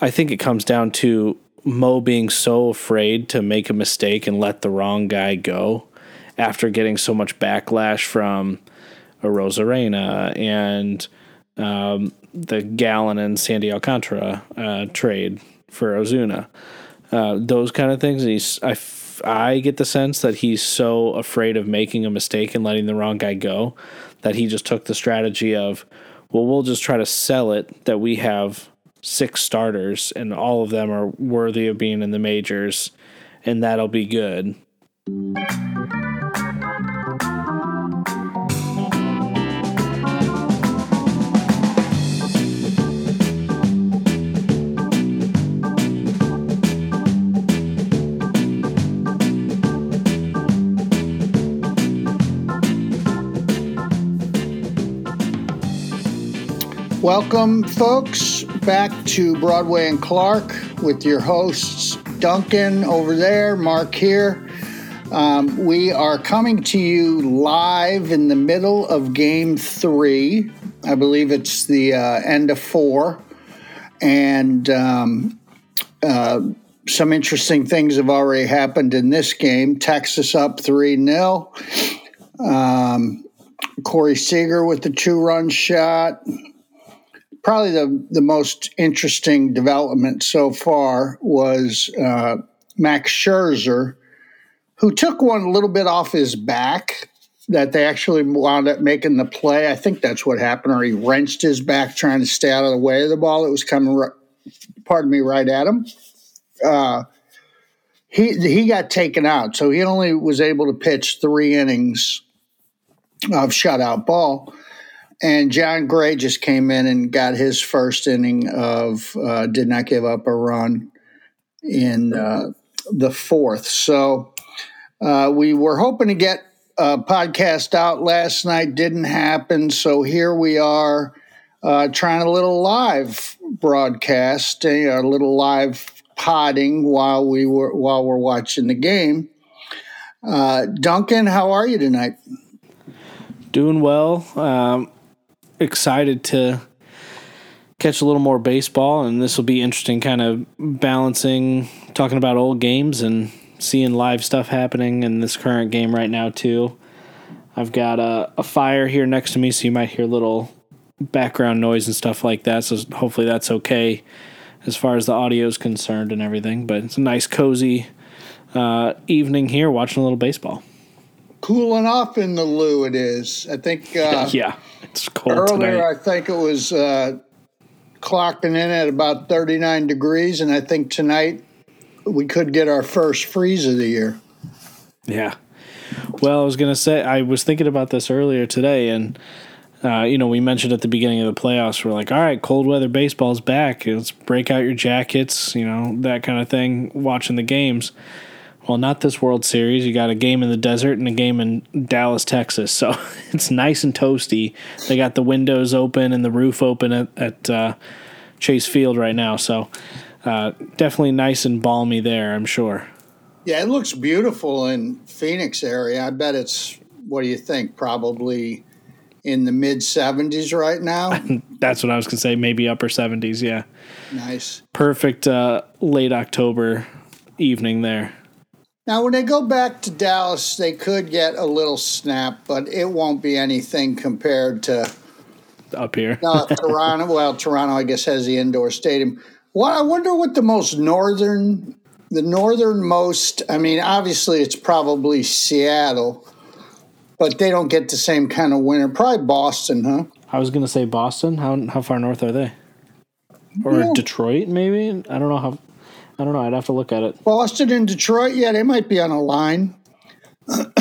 I think it comes down to Mo being so afraid to make a mistake and let the wrong guy go after getting so much backlash from Arozarena and um, the Gallen and Sandy Alcantara uh, trade for Ozuna. Uh, those kind of things. And he's, I, f- I get the sense that he's so afraid of making a mistake and letting the wrong guy go that he just took the strategy of, well, we'll just try to sell it that we have six starters and all of them are worthy of being in the majors, and that'll be good. Welcome, folks, back to Broadway and Clark with your hosts, Duncan over there, Mark here. Um, we are coming to you live in the middle of game three. I believe it's the uh, end of four. And um, uh, some interesting things have already happened in this game. Texas up 3 0. Um, Corey Seager with the two run shot probably the, the most interesting development so far was uh, Max Scherzer, who took one a little bit off his back that they actually wound up making the play. I think that's what happened, or he wrenched his back trying to stay out of the way of the ball. It was coming, pardon me, right at him. Uh, he he got taken out, so he only was able to pitch three innings of shutout ball. And Jon Gray just came in and got his first inning of uh, did not give up a run in uh, the fourth. So uh, we were hoping to get a podcast out last night, didn't happen. So here we are uh, trying a little live broadcast, a little live potting while we were while we're watching the game. Uh, Duncan, how are you tonight? Doing well. Um, excited to catch a little more baseball, and this will be interesting, kind of balancing talking about old games and seeing live stuff happening in this current game right now too. I've got a, a fire here next to me, so you might hear little background noise and stuff like that. So hopefully that's okay as far as the audio is concerned and everything. But it's a nice, cozy uh, evening here watching a little baseball. Cooling off in the loo, it is. I think. Uh, yeah. It's cold Earlier, tonight. I think it was uh, clocking in at about 39 degrees, and I think tonight we could get our first freeze of the year. Yeah. Well, I was going to say, I was thinking about this earlier today, and, uh, you know, we mentioned at the beginning of the playoffs, we're like, all right, cold weather baseball's back. Let's break out your jackets, you know, that kind of thing, watching the games. Well, not this World Series. You got a game in the desert and a game in Dallas, Texas. So it's nice and toasty. They got the windows open and the roof open at, at uh, Chase Field right now. So uh, definitely nice and balmy there, I'm sure. Yeah, it looks beautiful in Phoenix area. I bet it's what do you think? Probably in the mid 70s right now. That's what I was going to say. Maybe upper 70s. Yeah. Nice. Perfect uh, late October evening there. Now, when they go back to Dallas, they could get a little snap, but it won't be anything compared to up here. no, uh, Toronto. Well, Toronto, I guess, has the indoor stadium. What I wonder what the most northern, the northernmost. I mean, obviously, it's probably Seattle, but they don't get the same kind of winter. Probably Boston, huh? I was going to say Boston. How how far north are they? Or yeah. Detroit, maybe. I don't know how. I don't know. I'd have to look at it. Boston and Detroit, yeah, they might be on a line.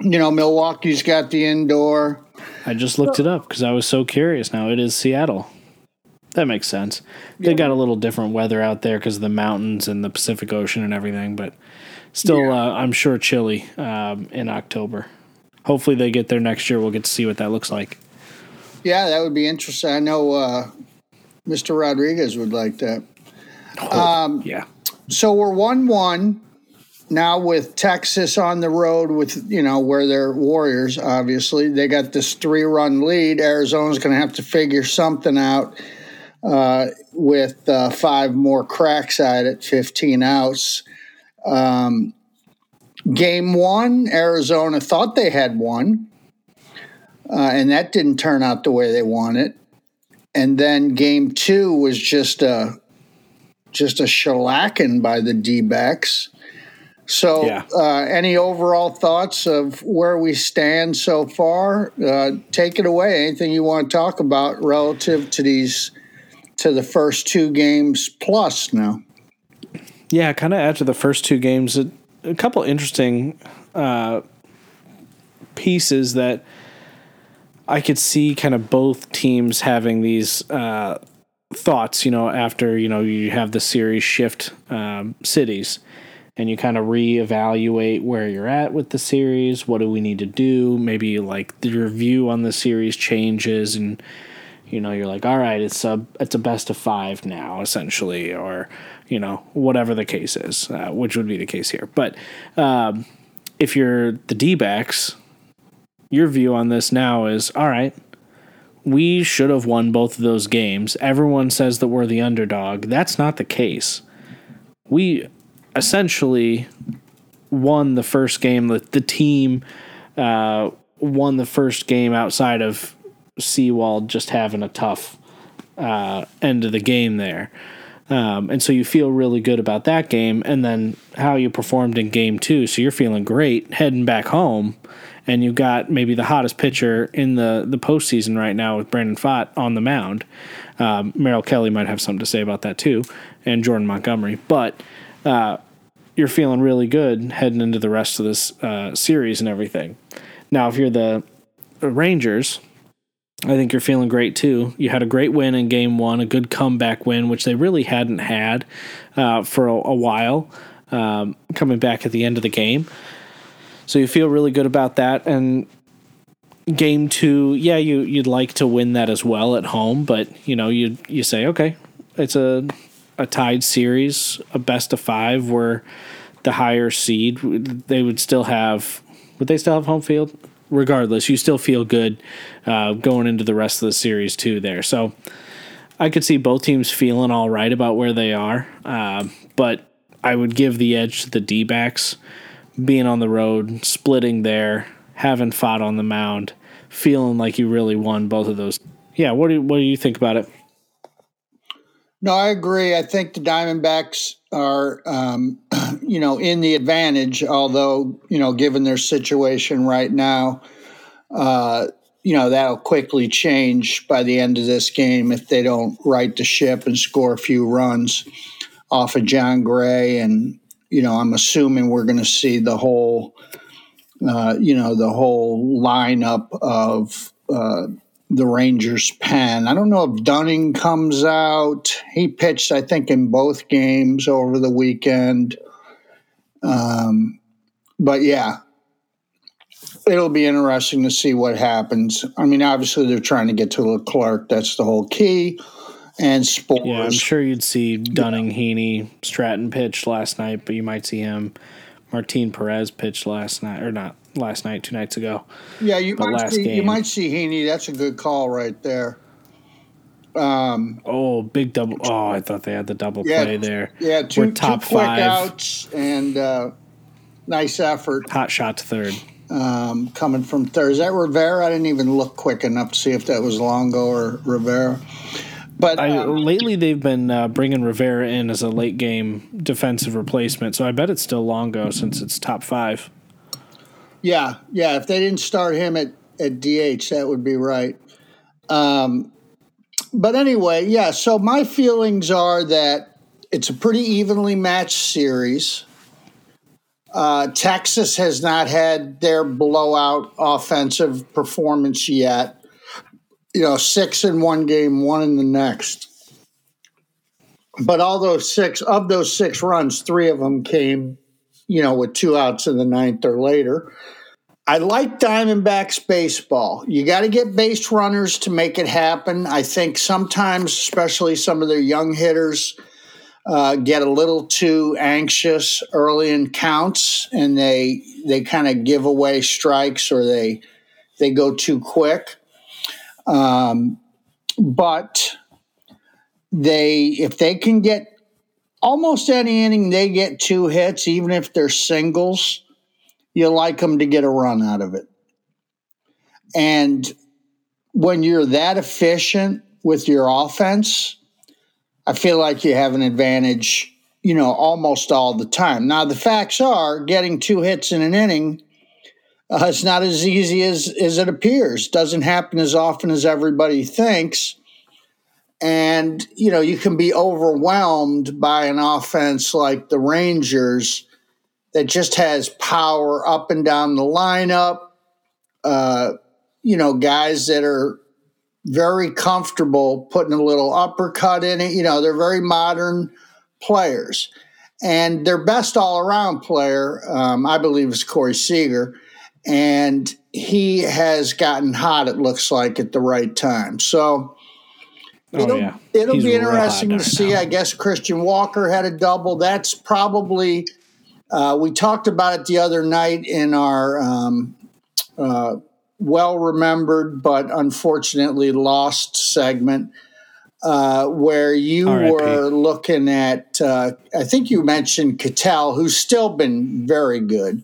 you know, Milwaukee's got the indoor. I just looked it up because I was so curious. Now it is Seattle. That makes sense. They yeah. got a little different weather out there because of the mountains and the Pacific Ocean and everything, but still, yeah. uh, I'm sure chilly um, in October. Hopefully, they get there next year. We'll get to see what that looks like. Yeah, that would be interesting. I know uh, Mr. Rodriguez would like that. Oh, um, yeah. So we're one one now with Texas on the road with you know where they're Warriors. Obviously, they got this three run lead. Arizona's going to have to figure something out. uh, with uh, five more cracks at it, 15 outs. Um, game one, Arizona thought they had won, uh, and that didn't turn out the way they wanted. And then game two was just a just a shellacking by the D backs. So, yeah. uh, any overall thoughts of where we stand so far? Uh, take it away. Anything you want to talk about relative to these to the first two games plus now? Yeah, kind of after the first two games, a, a couple interesting uh, pieces that I could see kind of both teams having these uh, thoughts. You know, after you know you have the series shift um, cities, and you kind of reevaluate where you're at with the series. What do we need to do? Maybe like the review on the series changes and you know you're like all right it's a it's a best of five now essentially or you know whatever the case is uh, which would be the case here but um, if you're the d-backs your view on this now is all right we should have won both of those games everyone says that we're the underdog that's not the case we essentially won the first game the, the team uh, won the first game outside of Sewald just having a tough uh, end of the game there. Um, and so you feel really good about that game, and then how you performed in game two. So you're feeling great heading back home, and you've got maybe the hottest pitcher in the the postseason right now with Brandon Pfaadt on the mound. Um, Merrill Kelly might have something to say about that too, and Jordan Montgomery. But uh, you're feeling really good heading into the rest of this uh, series and everything. Now, if you're the Rangers, I think you're feeling great too. You had a great win in game one, a good comeback win, which they really hadn't had uh, for a, a while, um, coming back at the end of the game. So you feel really good about that. And game two, yeah, you you'd like to win that as well at home, but you know you you say okay, it's a a tied series, a best of five, where the higher seed they would still have. Would they still have home field? regardless, you still feel good uh, going into the rest of the series too. There, so I could see both teams feeling all right about where they are, uh, but I would give the edge to the D backs being on the road, splitting there, having Pfaadt on the mound, feeling like you really won both of those. Yeah, what do what do you think about it? No, I agree. I think the Diamondbacks are, um, you know, in the advantage. Although, you know, given their situation right now, uh, you know that'll quickly change by the end of this game if they don't right the ship and score a few runs off of Jon Gray. And you know, I'm assuming we're going to see the whole, uh, you know, the whole lineup of. Uh, the Rangers pen. I don't know if Dunning comes out. He pitched, I think, in both games over the weekend. Um, but yeah, it'll be interesting to see what happens. I mean, obviously they're trying to get to Leclerc. That's the whole key. And Sborz. Yeah, I'm sure you'd see Dunning. Heaney, Stratton pitch last night, but you might see him. Martin Perez pitched last night, or not last night, two nights ago. Yeah, you might see, game. you might see Heaney. That's a good call right there. Um, oh, big double! Oh, I thought they had the double yeah, play there. Yeah, 2 We're top two quick five. outs and uh, nice effort. Hot shot to third. Um, coming from third. Is that Rivera? I didn't even look quick enough to see if that was Longo or Rivera. But I, um, lately they've been uh, bringing Rivera in as a late game defensive replacement, so I bet it's still Longo since it's top five. Yeah, yeah. If they didn't start him at, at DH, that would be right. Um, but anyway, yeah. So my feelings are that it's a pretty evenly matched series. Uh, Texas has not had their blowout offensive performance yet. You know, six in one game, one in the next. But all those six of those six runs, three of them came you know, with two outs in the ninth or later. I like Diamondbacks baseball. You got to get base runners to make it happen. I think sometimes, especially some of their young hitters, uh, get a little too anxious early in counts, and they they kind of give away strikes or they they go too quick. Um, but they if they can get almost any inning they get two hits, even if they're singles, you like them to get a run out of it. And when you're that efficient with your offense, I feel like you have an advantage, you know, almost all the time. Now, the facts are getting two hits in an inning uh, it's not as easy as, as it appears. Doesn't happen as often as everybody thinks. And, you know, you can be overwhelmed by an offense like the Rangers that just has power up and down the lineup. Uh, you know, guys that are very comfortable putting a little uppercut in it. You know, they're very modern players. And their best all around player, um, I believe, is Corey Seager and he has gotten hot. It looks like at the right time. So oh, it'll, yeah. it'll He's be interesting to right see. now. I guess Christian Walker had a double. That's probably uh, we talked about it the other night in our um, uh, well remembered but unfortunately lost segment. Uh, where you R.I.P.. were looking at, uh, I think you mentioned Ketel, who's still been very good.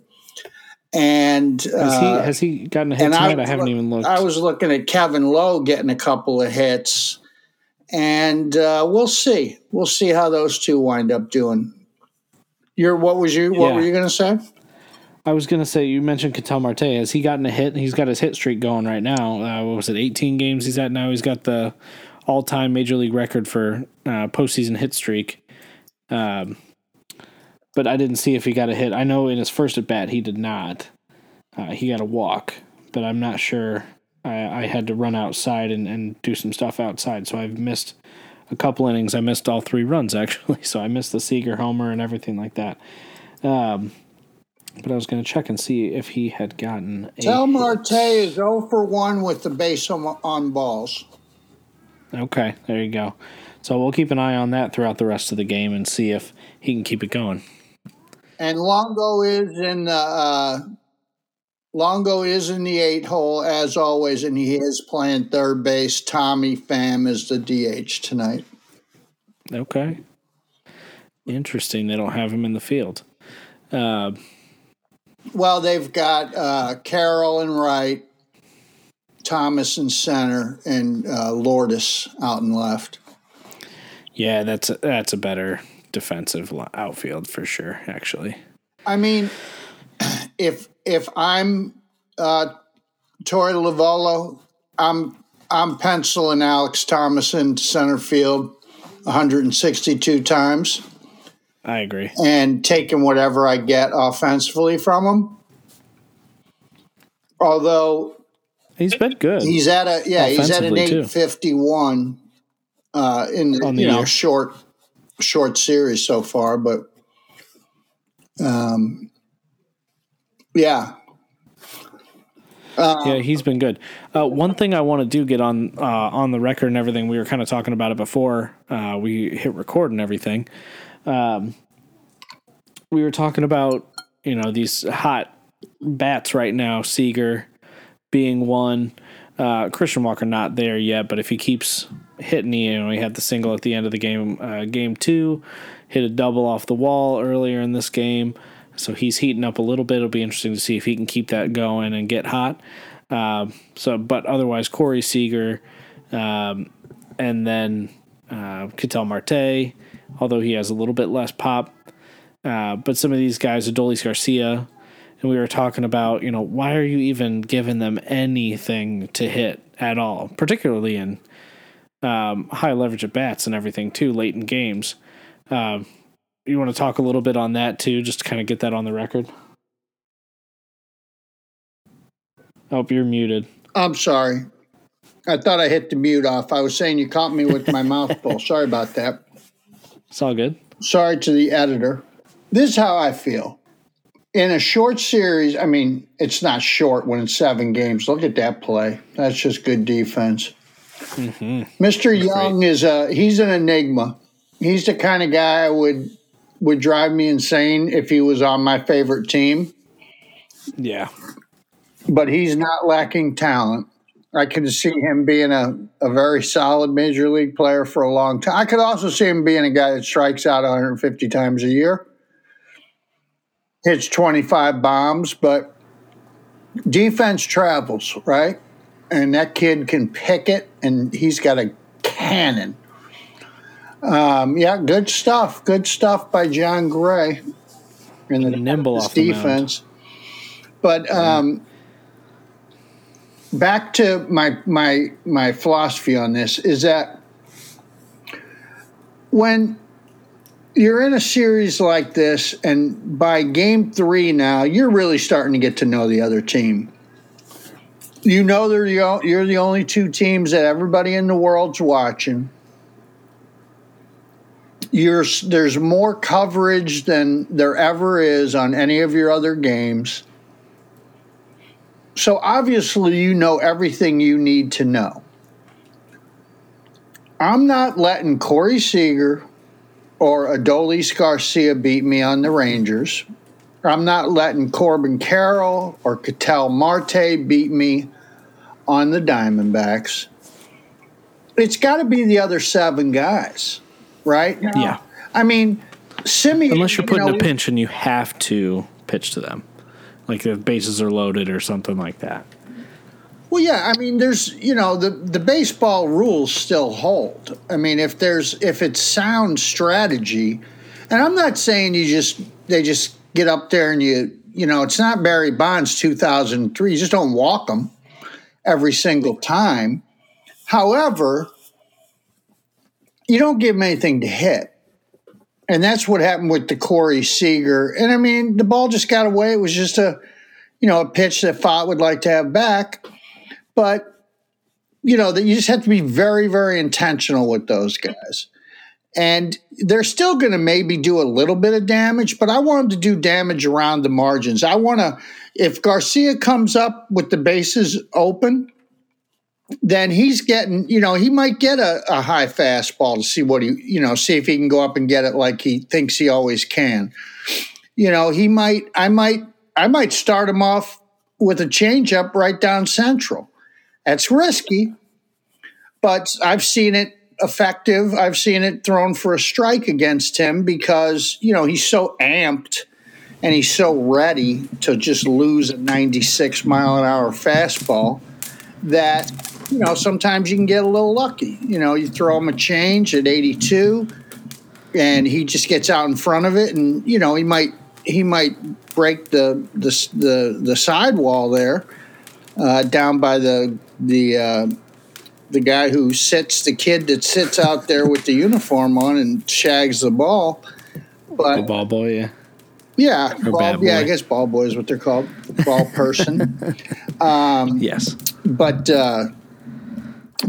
And Has uh, he has he gotten a hit tonight? I, was haven't look- even looked. I was looking at Kevin Lowe getting a couple of hits, and uh, we'll see. We'll see how those two wind up doing. Your what was you? What Yeah. were you going to say? I was gonna say you mentioned Ketel Marte. Has he gotten a hit? He's got his hit streak going right now. Uh, what was it? 18 games he's at now. He's got the all-time major league record for uh, postseason hit streak. Um, but I didn't see if he got a hit. I know in his first at bat he did not. Uh, he got a walk, but I'm not sure. I, I had to run outside and, and do some stuff outside, so I've missed a couple innings. I missed all three runs actually, so I missed the Seager homer and everything like that. Um, but I was going to check and see if he had gotten a Tel hit. Marte is 0 for 1 with the base on, on balls. Okay, there you go. So we'll keep an eye on that throughout the rest of the game and see if he can keep it going. And Longo is in the uh, Longo is in the eight hole as always, and he is playing third base. Tommy Pham is the DH tonight. Okay. Interesting. They don't have him in the field. Uh, Well, they've got uh, Carroll and Wright, Thomas in center, and uh, Lourdes out and left. yeah, that's a, that's a better defensive outfield for sure. Actually, I mean, if if I'm uh, Torey Lovullo, I'm I'm penciling Alex Thomas into center field 162 times I agree. and taking whatever I get offensively from him. Although He's been good. he's at a yeah he's at an Offensively, too. 851 uh, in the, the you know short short series so far, but um, yeah. yeah, he's been good. Uh, one thing I want to do get on uh, on the record and everything. We were kind of talking about it before uh, we hit record and everything. Um, we were talking about you know these hot bats right now. Seager being one. Uh, Christian Walker not there yet, but if he keeps hitting, you know, he had the single at the end of the game, uh, game two, hit a double off the wall earlier in this game, so he's heating up a little bit. It'll be interesting to see if he can keep that going and get hot. Um, so, but otherwise, Corey Seager, um, and then uh, Ketel Marte, although he has a little bit less pop. Uh, but some of these guys, Adolis Garcia, and we were talking about, you know, why are you even giving them anything to hit at all, particularly in um, high leverage at bats and everything too, late in games. Um, you want to talk a little bit on that too, just to kind of get that on the record. Oh, you're muted. I'm sorry. I thought I hit the mute off. I was saying you caught me with my mouth full. Sorry about that. It's all good. Sorry to the editor. This is how I feel. In a short series, I mean, it's not short when it's seven games. Look at that play. That's just good defense. Mm-hmm. Mr. Young is a he's an enigma. He's the kind of guy I would would drive me insane if he was on my favorite team. Yeah. But he's not lacking talent. I can see him being a, a very solid major league player for a long time. I could also see him being a guy that strikes out 150 times a year, hits 25 bombs, but defense travels, right? And that kid can pick it, and he's got a cannon. Um, yeah, good stuff. Good stuff by Jon Gray in the nimble defense. But um, back to my my my philosophy on this is that when you're in a series like this, and by game three now, you're really starting to get to know the other team. You know they're you're the only two teams that everybody in the world's watching. You're, there's more coverage than there ever is on any of your other games. So obviously, you know everything you need to know. I'm not letting Corey Seager or Adolis Garcia beat me on the Rangers. I'm not letting Corbin Carroll or Ketel Marte beat me on the Diamondbacks. It's got to be the other seven guys, right? Yeah. I mean, Semien. Unless you're putting you know, a pinch and you have to pitch to them like the bases are loaded or something like that. Well, yeah, I mean, there's you know the the baseball rules still hold. I mean, if there's if it's sound strategy, and I'm not saying you just they just get up there and you you know it's not Barry Bonds 2003. You just don't walk them every single time. However, you don't give them anything to hit. And that's what happened with the Corey Seager. And I mean, the ball just got away. It was just a, you know, a pitch that Pfaadt would like to have back. But, you know, that you just have to be very, very intentional with those guys. And they're still going to maybe do a little bit of damage, but I want them to do damage around the margins. I want to, if Garcia comes up with the bases open, then he's getting, you know, he might get a, a, high fastball to see what he, you know, see if he can go up and get it like he thinks he always can. You know, he might, I might, I might start him off with a changeup right down central. That's risky, but I've seen it effective. I've seen it thrown for a strike against him because, you know, he's so amped and he's so ready to just lose a 96 mile an hour fastball that you know, sometimes you can get a little lucky. You know, you throw him a change at 82 and he just gets out in front of it and you know, he might he might break the the the, the sidewall there uh, down by the the uh, the guy who sits the kid that sits out there with the uniform on and shags the ball. But the ball boy, yeah. Yeah, ball, yeah, I guess ball boy is what they're called, ball person. um, yes, but uh,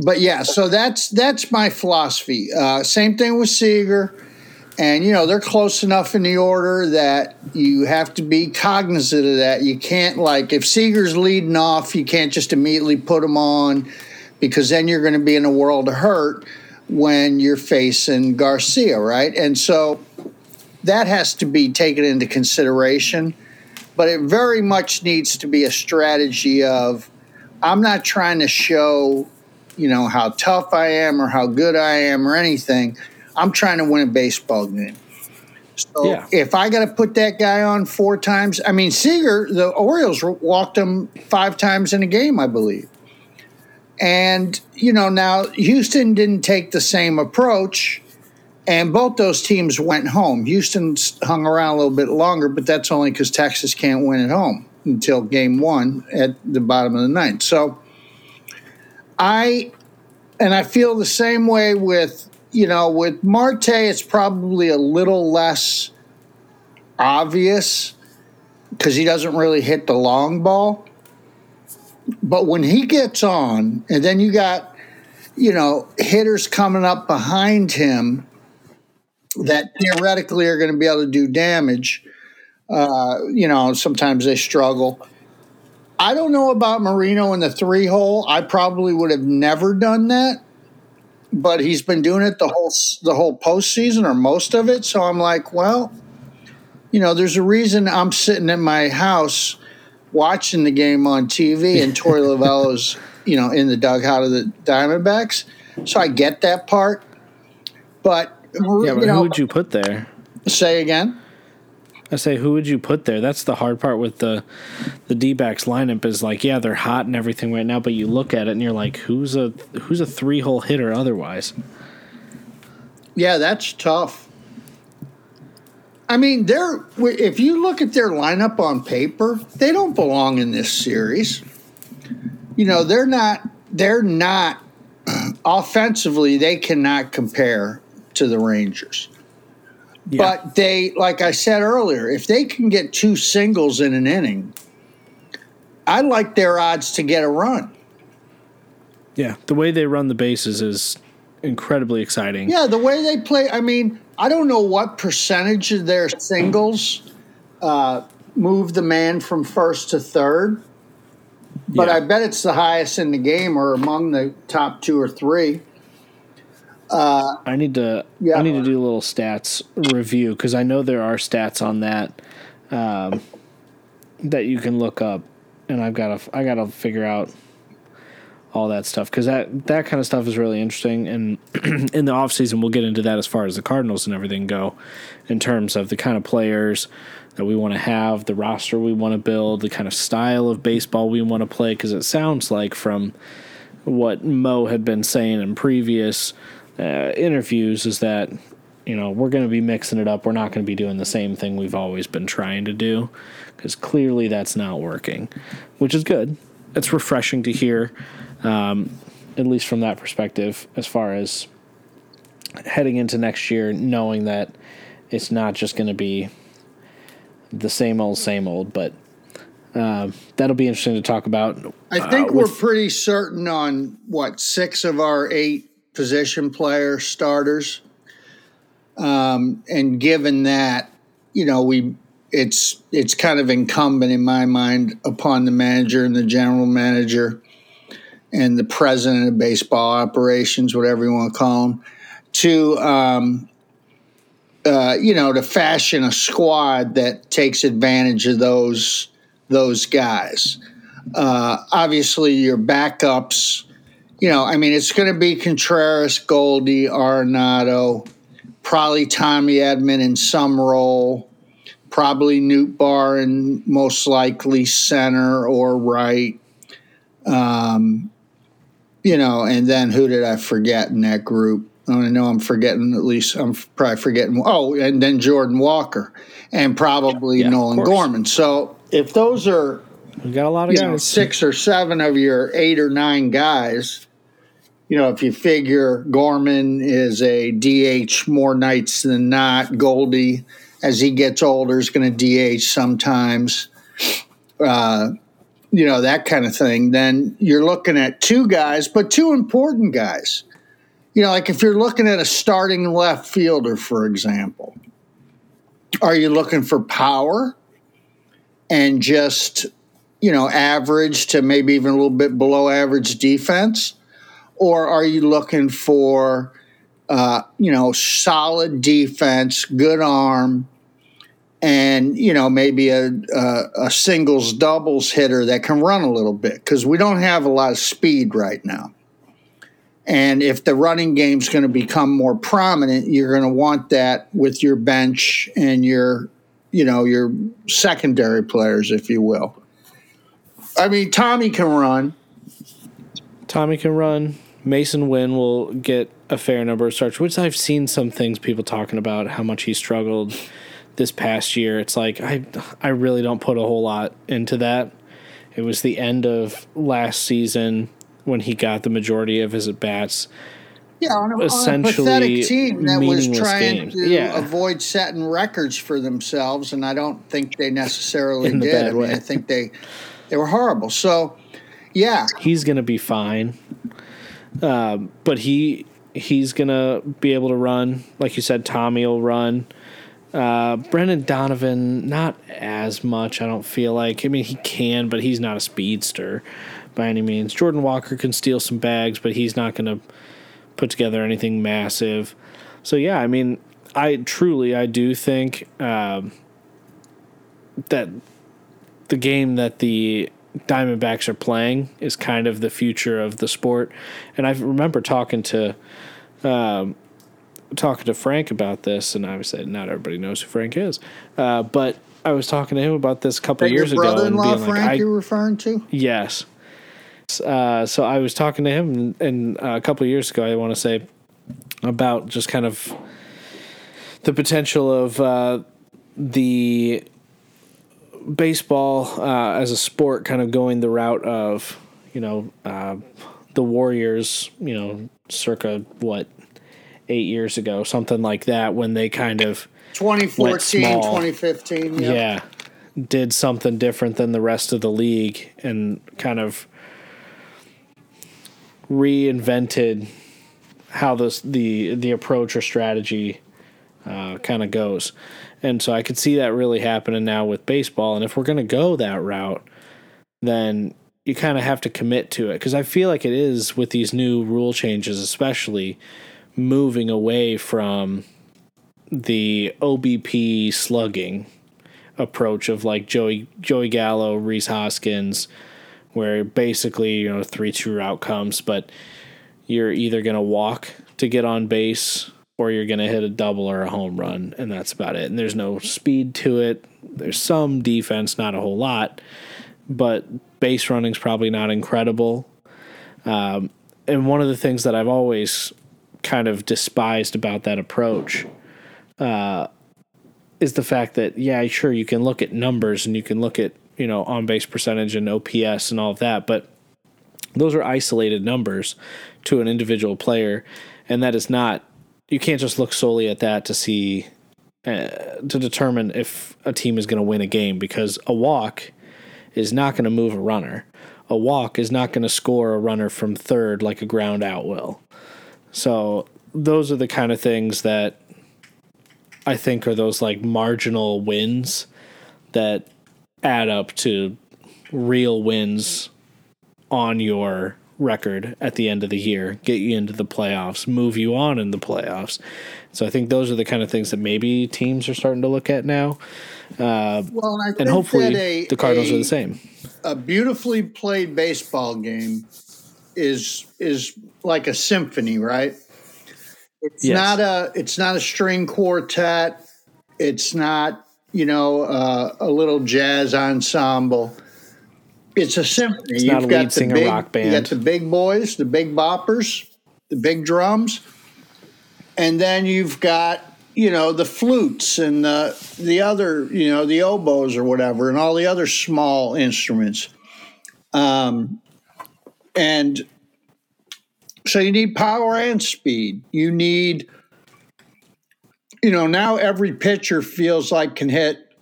but yeah, so that's that's my philosophy. Uh, same thing with Seager, and you know they're close enough in the order that you have to be cognizant of that. You can't like if Seager's leading off, you can't just immediately put him on because then you're going to be in a world of hurt when you're facing Garcia, right? And so that has to be taken into consideration. But it very much needs to be a strategy of I'm not trying to show you know, how tough I am or how good I am or anything. I'm trying to win a baseball game. So yeah. if I got to put that guy on four times, I mean, Seager, the Orioles walked him five times in a game, I believe. And, you know, now Houston didn't take the same approach, and both those teams went home. Houston hung around a little bit longer, but that's only because Texas can't win at home until game one at the bottom of the ninth. So, I and I feel the same way with you know with Marte. It's probably a little less obvious because he doesn't really hit the long ball. But when he gets on, and then you got you know hitters coming up behind him that theoretically are going to be able to do damage. Uh, you know, sometimes they struggle. I don't know about Moreno in the three hole. I probably would have never done that, but he's been doing it the whole the whole postseason or most of it. So I'm like, well, you know, there's a reason I'm sitting in my house watching the game on TV and Torey Lovullo's you know, in the dugout of the Diamondbacks. So I get that part. But, yeah, but you who would you put there? say again? I say, who would you put there? That's the hard part with the the D backs lineup is like, yeah, they're hot and everything right now, but you look at it and you're like, who's a who's a three hole hitter otherwise? Yeah, that's tough. I mean, they're if you look at their lineup on paper, they don't belong in this series. You know, they're not they're not offensively, they cannot compare to the Rangers. Yeah. But they, like I said earlier, if they can get two singles in an inning, I like their odds to get a run. yeah, the way they run the bases is incredibly exciting. Yeah, the way they play. I mean, I don't know what percentage of their singles uh, move the man from first to third, but Yeah. I bet it's the highest in the game or among the top two or three. I need to Yeah. I need to do a little stats review because I know there are stats on that um, that you can look up, and I've got to I got to figure out all that stuff because that that kind of stuff is really interesting. And in the off season, we'll get into that as far as the Cardinals and everything go, in terms of the kind of players that we want to have, the roster we want to build, the kind of style of baseball we want to play. Because it sounds like from what Mo had been saying in previous uh, interviews is that you know we're going to be mixing it up. We're not going to be doing the same thing we've always been trying to do because clearly that's not working, which is good. It's refreshing to hear, um, at least from that perspective, as far as heading into next year, knowing that it's not just going to be the same old, same old, but. Uh, that'll be interesting to talk about. I uh, think we're with- pretty certain on what six of our eight position player starters. Um, and given that, you know, we it's it's kind of incumbent in my mind upon the manager and the general manager and the president of baseball operations, whatever you want to call them, to um, uh, you know to fashion a squad that takes advantage of those those guys. Uh, obviously, your backups. You know, I mean, it's going to be Contreras, Goldie, Arenado, probably Tommy Edman in some role, probably Nootbaar in most likely center or right. Um, you know, and then who did I forget in that group? I know I'm forgetting at least I'm probably forgetting. Oh, and then Jordan Walker and probably Yeah, Nolan. Gorman. So if those are we got a lot of you guys. know six or seven of your eight or nine guys, you know if you figure Gorman is a DH more nights than not, Goldie as he gets older is going to DH sometimes. Uh, you know that kind of thing. Then you're looking at two guys, but two important guys. You know, like if you're looking at a starting left fielder, for example, are you looking for power and just, you know, average to maybe even a little bit below average defense? Or are you looking for, uh, you know, solid defense, good arm, and, you know, maybe a, a, a singles doubles hitter that can run a little bit? Because we don't have a lot of speed right now. And if the running game's going to become more prominent, you're going to want that with your bench and your, you know, your secondary players, if you will. I mean, Tommy can run. Tommy can run. Masyn Winn will get a fair number of starts, which I've seen some things people talking about how much he struggled this past year. It's like I I really don't put a whole lot into that. It was the end of last season when he got the majority of his at bats. Yeah, on a, on a Essentially pathetic team that was trying games. to Yeah. avoid setting records for themselves, and I don't think they necessarily the did. I mean. I think they they were horrible. So, yeah, He's gonna be fine, um, but he he's gonna be able to run. Like you said, Tommy will run. Uh, Brendan Donovan, not as much. I don't feel like. I mean, he can, but he's not a speedster by any means. Jordan Walker can steal some bags, but he's not going to put together anything massive. So yeah, I mean, I truly, I do think um, that the game that the Diamondbacks are playing is kind of the future of the sport. And I remember talking to um, talking to Frank about this, and I said not everybody knows who Frank is, uh, but I was talking to him about this a couple That years ago. and being Frank like, I, you're referring to? Yes. Uh, so I was talking to him, and, and uh, a couple of years ago, I want to say, about just kind of the potential of uh, the baseball uh, as a sport kind of going the route of, you know, uh, the Warriors, you know, circa what, eight years ago, something like that, when they kind of 2014, small. 2015. Yep. yeah did something different than the rest of the league and kind of reinvented how this the the approach or strategy uh, kind of goes and so i could see that really happening now with baseball and if we're going to go that route then you kind of have to commit to it because i feel like it is with these new rule changes especially moving away from the obp slugging approach of like Joey Joey Gallo, Rhys Hoskins, where basically you know three true outcomes, but you're either gonna walk to get on base or you're gonna hit a double or a home run, and that's about it. And there's no speed to it. There's some defense, not a whole lot, but base running's probably not incredible. Um, and one of the things that I've always kind of despised about that approach is the fact that yeah, sure you can look at numbers and you can look at you know on base percentage and OPS and all of that, but those are isolated numbers to an individual player, and that is not you can't just look solely at that to see uh, to determine if a team is going to win a game because a walk is not going to move a runner. A walk is not going to score a runner from third like a ground out will. So those are the kind of things that I think are those like marginal wins that add up to real wins on your record at the end of the year, get you into the playoffs, move you on in the playoffs. So I think those are the kind of things that maybe teams are starting to look at now. Uh, Well, and, I and think hopefully a, the Cardinals a, are the same. A beautifully played baseball game is is like a symphony, right? It's Yes. not a it's not a string quartet. It's not you know uh, a little jazz ensemble. It's a symphony. It's not a lead singer big, rock You got the big boys, the big boppers, the big drums, and then you've got you know the flutes and the the other you know the oboes or whatever and all the other small instruments um and so you need power and speed. You need you know now every pitcher feels like can hit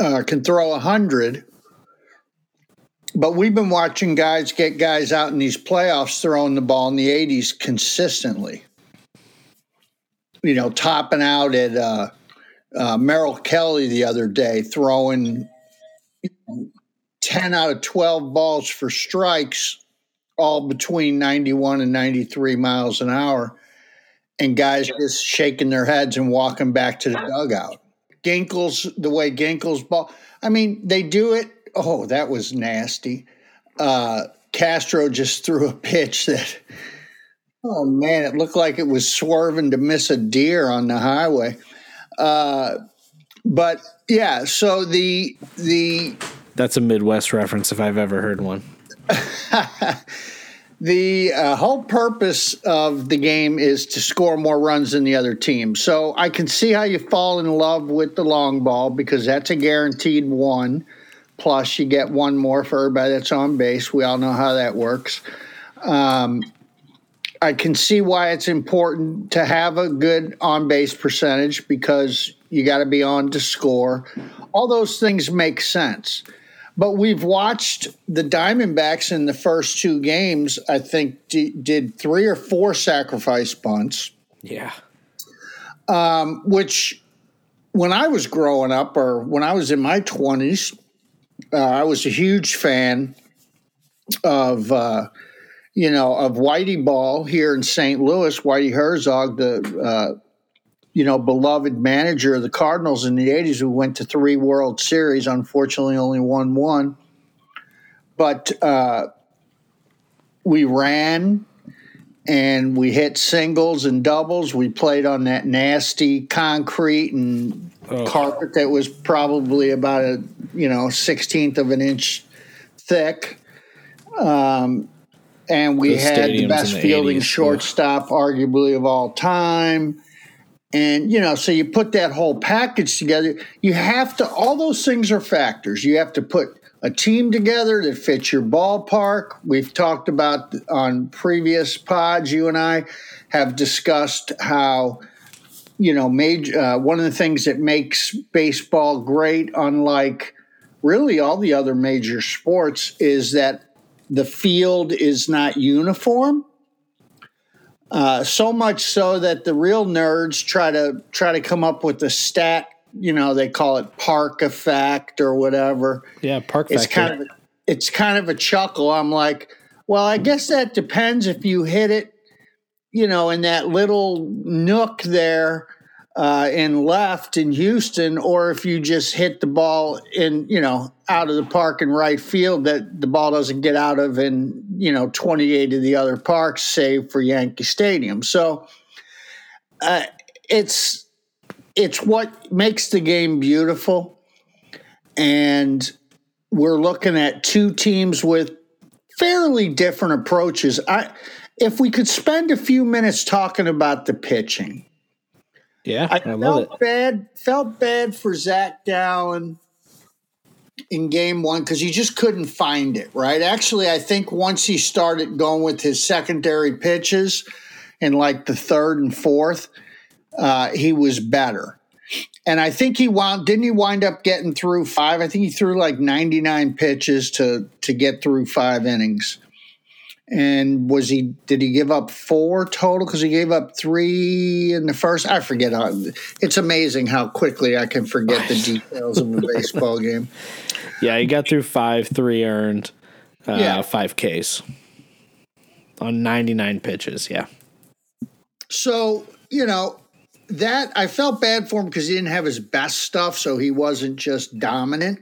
uh, can throw a hundred but we've been watching guys get guys out in these playoffs throwing the ball in the 80s consistently. You know, topping out at uh, uh, Merrill Kelly the other day, throwing 10 out of 12 balls for strikes, all between 91 and 93 miles an hour, and guys just shaking their heads and walking back to the dugout. Ginkel's, the way Ginkel's ball, I mean, they do it. Oh, that was nasty. Uh, Castro just threw a pitch that Oh man, it looked like it was swerving to miss a deer on the highway. Uh, but yeah, so the the That's a Midwest reference if I've ever heard one. the uh, whole purpose of the game is to score more runs than the other team. So I can see how you fall in love with the long ball because that's a guaranteed one. Plus, you get one more for everybody that's on base. We all know how that works. Um, I can see why it's important to have a good on base percentage because you got to be on to score. All those things make sense. But we've watched the Diamondbacks in the first two games, I think, d- did three or four sacrifice bunts, Yeah. which when I was growing up or when I was in my 20s, uh, I was a huge fan of. Uh, you know, of Whitey Ball here in St. Louis, Whitey Herzog, the uh, you know beloved manager of the Cardinals in the '80s, who went to three World Series. Unfortunately, only won one. but uh, we ran and we hit singles and doubles. We played on that nasty concrete and oh. carpet that was probably about a you know sixteenth of an inch thick. Um, and we had the best the fielding 80s. shortstop, arguably of all time. And you know, so you put that whole package together. You have to. All those things are factors. You have to put a team together that fits your ballpark. We've talked about on previous pods. You and I have discussed how you know, major. Uh, one of the things that makes baseball great, unlike really all the other major sports, is that the field is not uniform. Uh, so much so that the real nerds try to try to come up with the stat. You know, they call it park effect or whatever. Yeah, park. Effect. It's kind of it's kind of a chuckle. I'm like, well, I guess that depends if you hit it, you know, in that little nook there uh, in left in Houston, or if you just hit the ball in, you know, out of the park in right field that the ball doesn't get out of in, you know, 28 of the other parks, save for Yankee Stadium. So uh, it's it's what makes the game beautiful, and we're looking at two teams with fairly different approaches. I if we could spend a few minutes talking about the pitching yeah, I, I felt it. bad. Felt bad for Zach Gallen in game one because he just couldn't find it. Right. Actually, I think once he started going with his secondary pitches in like the third and fourth, uh, he was better. And I think he wound didn't he wind up getting through five? I think he threw like 99 pitches to to get through five innings and was he did he give up four total? Because he gave up three in the first i forget it's amazing how quickly i can forget the details of a baseball game. Yeah he got through five three earned uh, yeah. five ks on 99 pitches yeah. So you know that i felt bad for him because he didn't have his best stuff so he wasn't just dominant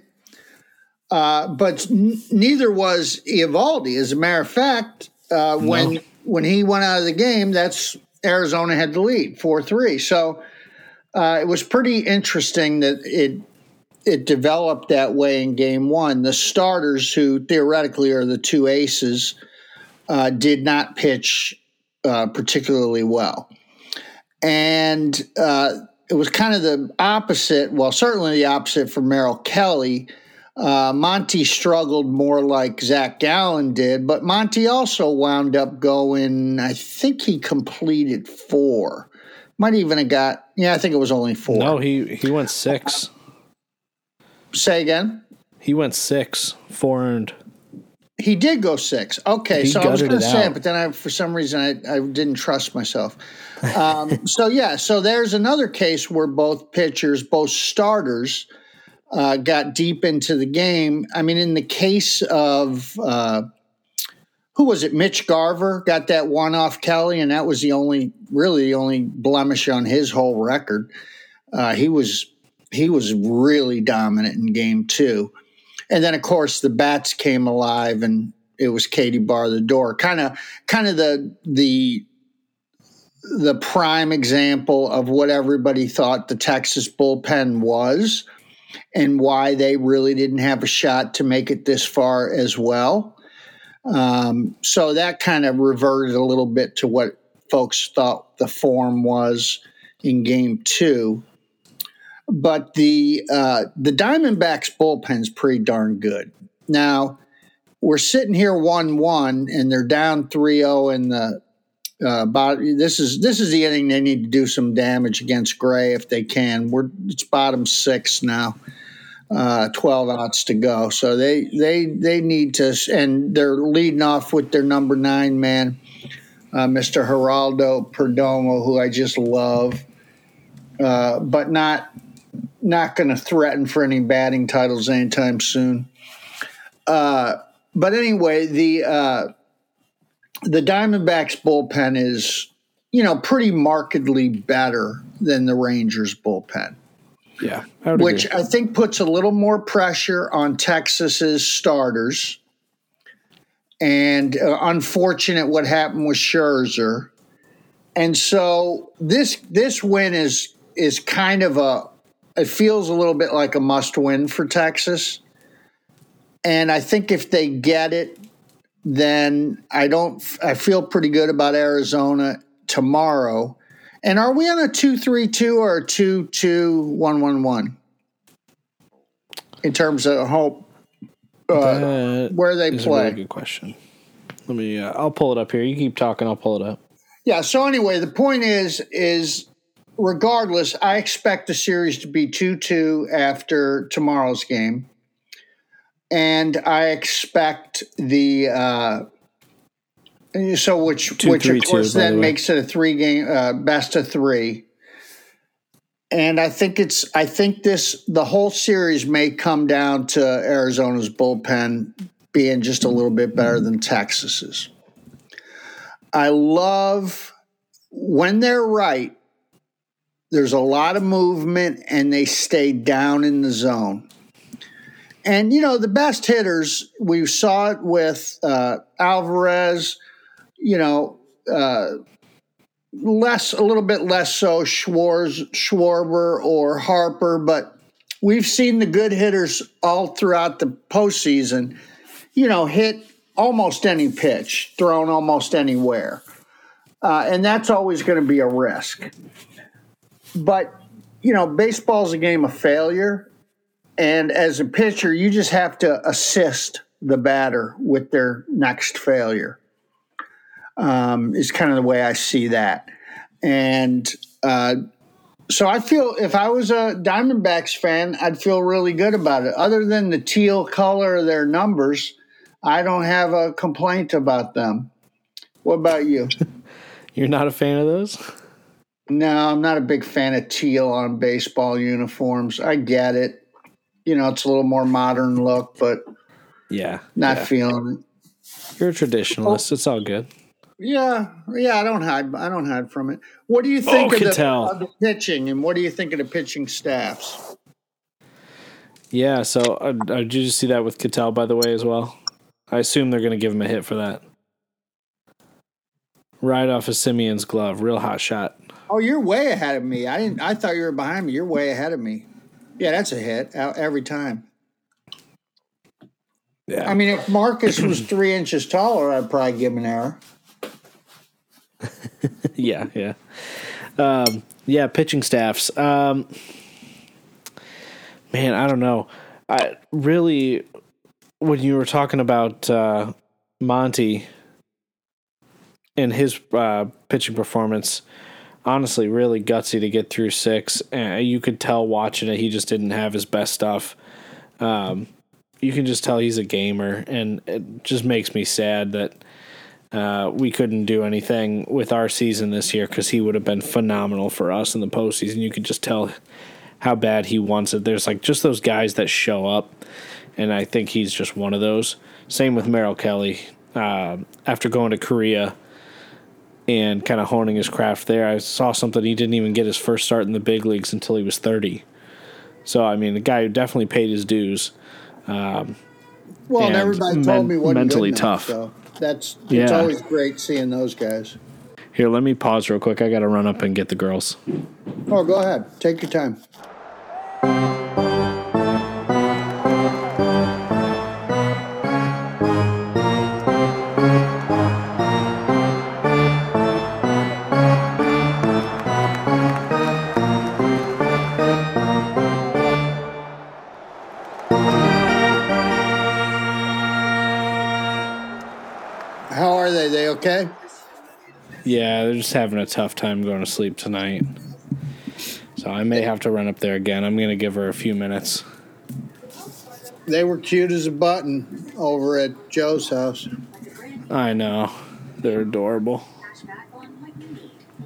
uh, but n- neither was Eovaldi. As a matter of fact, uh, when no. when he went out of the game, that's Arizona had the lead four three. So uh, it was pretty interesting that it it developed that way in game one. The starters, who theoretically are the two aces, uh, did not pitch uh, particularly well, and it was kind of the opposite. Well, certainly the opposite for Merrill Kelly uh, Monty struggled more like Zach Gallen did, but Monty also wound up going, I think he completed four. Might even have got, yeah, I think it was only four. No, he, he went six. Say again? He went six, four earned. He did go six. Okay, he so I was going to say it, but then I, for some reason, I, I didn't trust myself. Um, so, yeah, so there's another case where both pitchers, both starters – uh, got deep into the game. I mean, in the case of uh, who was it? Mitch Garver got that one off Kelly, and that was the only, really, the only blemish on his whole record. Uh, he was he was really dominant in game two, and then of course the bats came alive, and it was Katie bar the door. Kind of, kind of the the the prime example of what everybody thought the Texas bullpen was and why they really didn't have a shot to make it this far as well. Um, so that kind of reverted a little bit to what folks thought the form was in game two. But the uh, the Diamondbacks bullpen's pretty darn good. Now we're sitting here one one, and they're down 3-0 in the uh, this is this is the inning they need to do some damage against Gray if they can. We're it's bottom six now, uh, twelve outs to go. So they they they need to, and they're leading off with their number nine man, uh, Mr. Geraldo Perdomo, who I just love, uh, but not not going to threaten for any batting titles anytime soon. Uh, but anyway, the the Diamondbacks bullpen is, you know, pretty markedly better than the Rangers bullpen. Yeah. I which agree. I think puts a little more pressure on Texas's starters and uh, unfortunate what happened with Scherzer. And so this this win is is kind of a it feels a little bit like a must win for Texas. And I think if they get it, then I don't I feel pretty good about Arizona tomorrow. And are we on a 2-3-2 or a 2-2-1-1-1? In terms of hope uh, where they play. A really good question. Let me. Uh, I'll pull it up here. You keep talking. I'll pull it up. Yeah. So anyway, the point is, is regardless, I expect the series to be two-two after tomorrow's game, and I expect the. Uh, so which Two, which three, of course two, by the then makes it a three game uh, best of three. And I think it's I think this the whole series may come down to Arizona's bullpen being just a little bit better than Texas's. I love when they're right. There's a lot of movement and they stay down in the zone. And you know the best hitters we saw it with uh, Alvarez. You know, uh, less a little bit less so Schwarz, Schwarber or Harper, but we've seen the good hitters all throughout the postseason. You know, hit almost any pitch, thrown almost anywhere, uh, and that's always going to be a risk. But you know, baseball's a game of failure, and as a pitcher, you just have to assist the batter with their next failure. Um, is kind of the way I see that, and uh, so I feel if I was a Diamondbacks fan, I'd feel really good about it. Other than the teal color of their numbers, I don't have a complaint about them. What about you? You're not a fan of those? No, I'm not a big fan of teal on baseball uniforms. I get it. You know, it's a little more modern look, but Yeah. not yeah. feeling it. You're a traditionalist. It's all good. Yeah, yeah, I don't hide. I don't hide from it. What do you think Oh, of, the, of the pitching, and what do you think of the pitching staffs? Yeah. So uh, uh, did you see that with Ketel, by the way, as well? I assume they're going to give him a hit for that. Right off of Semien's glove. Real hot shot. Oh, you're way ahead of me. I didn't. I thought you were behind me. You're way ahead of me. Yeah, that's a hit uh, every time. Yeah. I mean, if Marcus was three inches taller, I'd probably give him an error. yeah, yeah. Um, yeah, pitching staffs. Um, man, I don't know. I really, when you were talking about uh, Monty and his uh, pitching performance, honestly, really gutsy to get through six. Uh, you could tell watching it, he just didn't have his best stuff. Um, you can just tell he's a gamer, and it just makes me sad that uh, we couldn't do anything with our season this year because he would have been phenomenal for us in the postseason. You could just tell how bad he wants it. There's like just those guys that show up, and I think he's just one of those. Same with Merrill Kelly. Uh, after going to Korea and kind of honing his craft there, I saw something he didn't even get his first start in the big leagues until he was 30. So I mean, the guy who definitely paid his dues. Um, Well, and And everybody men- told me wasn't mentally good enough, tough. So that's it's Yeah. always great seeing those guys. here, let me pause real quick. I got to run up and get the girls. Oh, go ahead. Take your time. Yeah, they're just having a tough time going to sleep tonight. So I may have to run up there again. I'm going to give her a few minutes. They were cute as a button over at Joe's house. I know. They're adorable.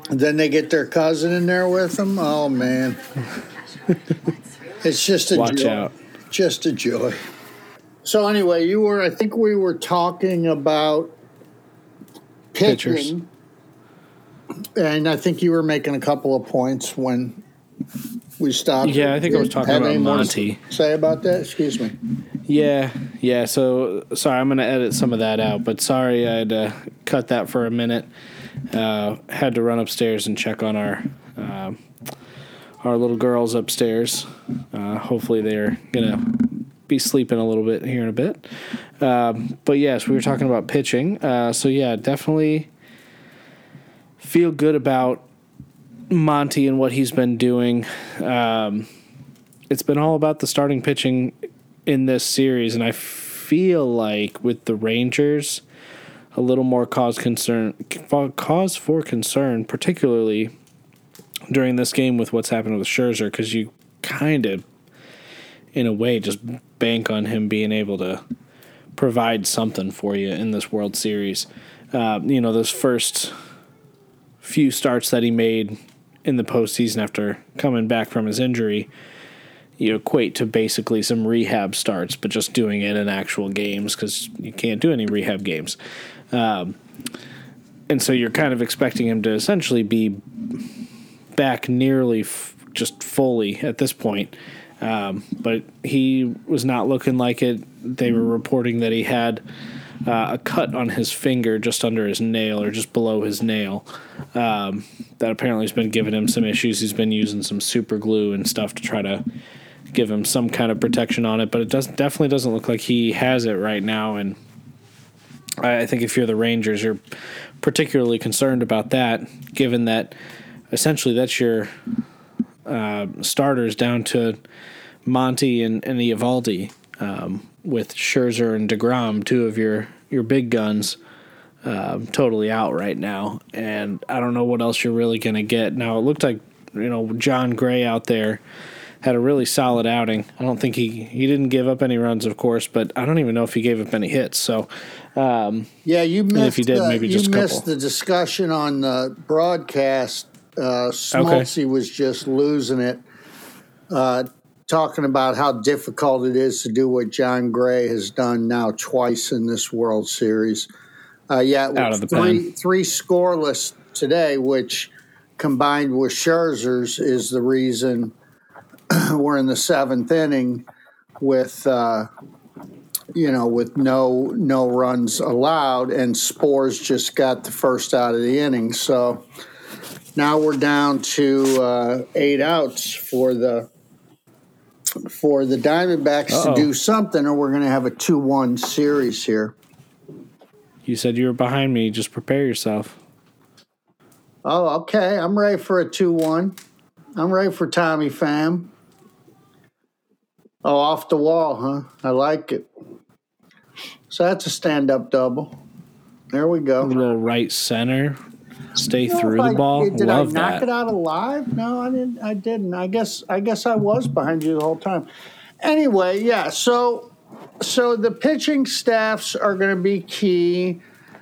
And then they get their cousin in there with them. Oh man, it's just a Watch joy. out. Just a joy. So anyway, you were. I think we were talking about Pitchers. pitching, and I think you were making a couple of points when we stopped. Yeah, I think I was talking about Monty. Say about that. Excuse me. Yeah, yeah. So sorry, I'm gonna edit some of that out. But sorry, I had to cut that for a minute. Uh, had to run upstairs and check on our uh, our little girls upstairs. Uh, hopefully, they're gonna be sleeping a little bit here in a bit. Um, but yes, we were talking about pitching. Uh, so yeah, definitely feel good about Monty and what he's been doing. Um, it's been all about the starting pitching in this series, and I feel like with the Rangers, a little more cause concern, cause for concern, particularly during this game with what's happened with Scherzer, because you kind of, in a way, just bank on him being able to provide something for you in this World Series. Uh, you know, those first few starts that he made in the postseason after coming back from his injury you equate to basically some rehab starts, but just doing it in actual games because you can't do any rehab games. Um, and so you're kind of expecting him to essentially be back nearly f- just fully at this point. Um, but he was not looking like it. They were reporting that he had uh, a cut on his finger just under his nail or just below his nail. Um, that apparently has been giving him some issues. He's been using some super glue and stuff to try to give him some kind of protection on it, but it does definitely doesn't look like he has it right now. And I think if you're the Rangers, you're particularly concerned about that, given that essentially that's your uh, starters down to Monty and, and Eovaldi, um, with Scherzer and Degrom, two of your your big guns. Um, totally out right now, and I don't know what else you're really going to get. Now it looked like you know Jon Gray out there had a really solid outing. I don't think he he didn't give up any runs, of course, but I don't even know if he gave up any hits. So, um, yeah, you missed. If he did, maybe just you missed the discussion on the broadcast. Uh, Smoltzy okay. was just losing it, uh, talking about how difficult it is to do what Jon Gray has done now twice in this World Series. Uh, yeah, Out of the three pen. three scoreless today, which combined with Scherzer's is the reason we're in the seventh inning with uh, you know with no no runs allowed, and Sborz just got the first out of the inning. So now we're down to uh, eight outs for the for the Diamondbacks Uh-oh. to do something, or we're going to have a two-one series here. You said you were behind me. Just prepare yourself. Oh, okay. I'm ready for a two-one. I'm ready for Tommy Pham. Oh, off the wall, huh? I like it. So that's a stand up double. There we go. A little right center. Stay through the I, ball. Did Love I knock that. it out alive? No, I didn't. I didn't. I guess. I guess I was behind you the whole time. Anyway, yeah. So, so the pitching staffs are going to be key.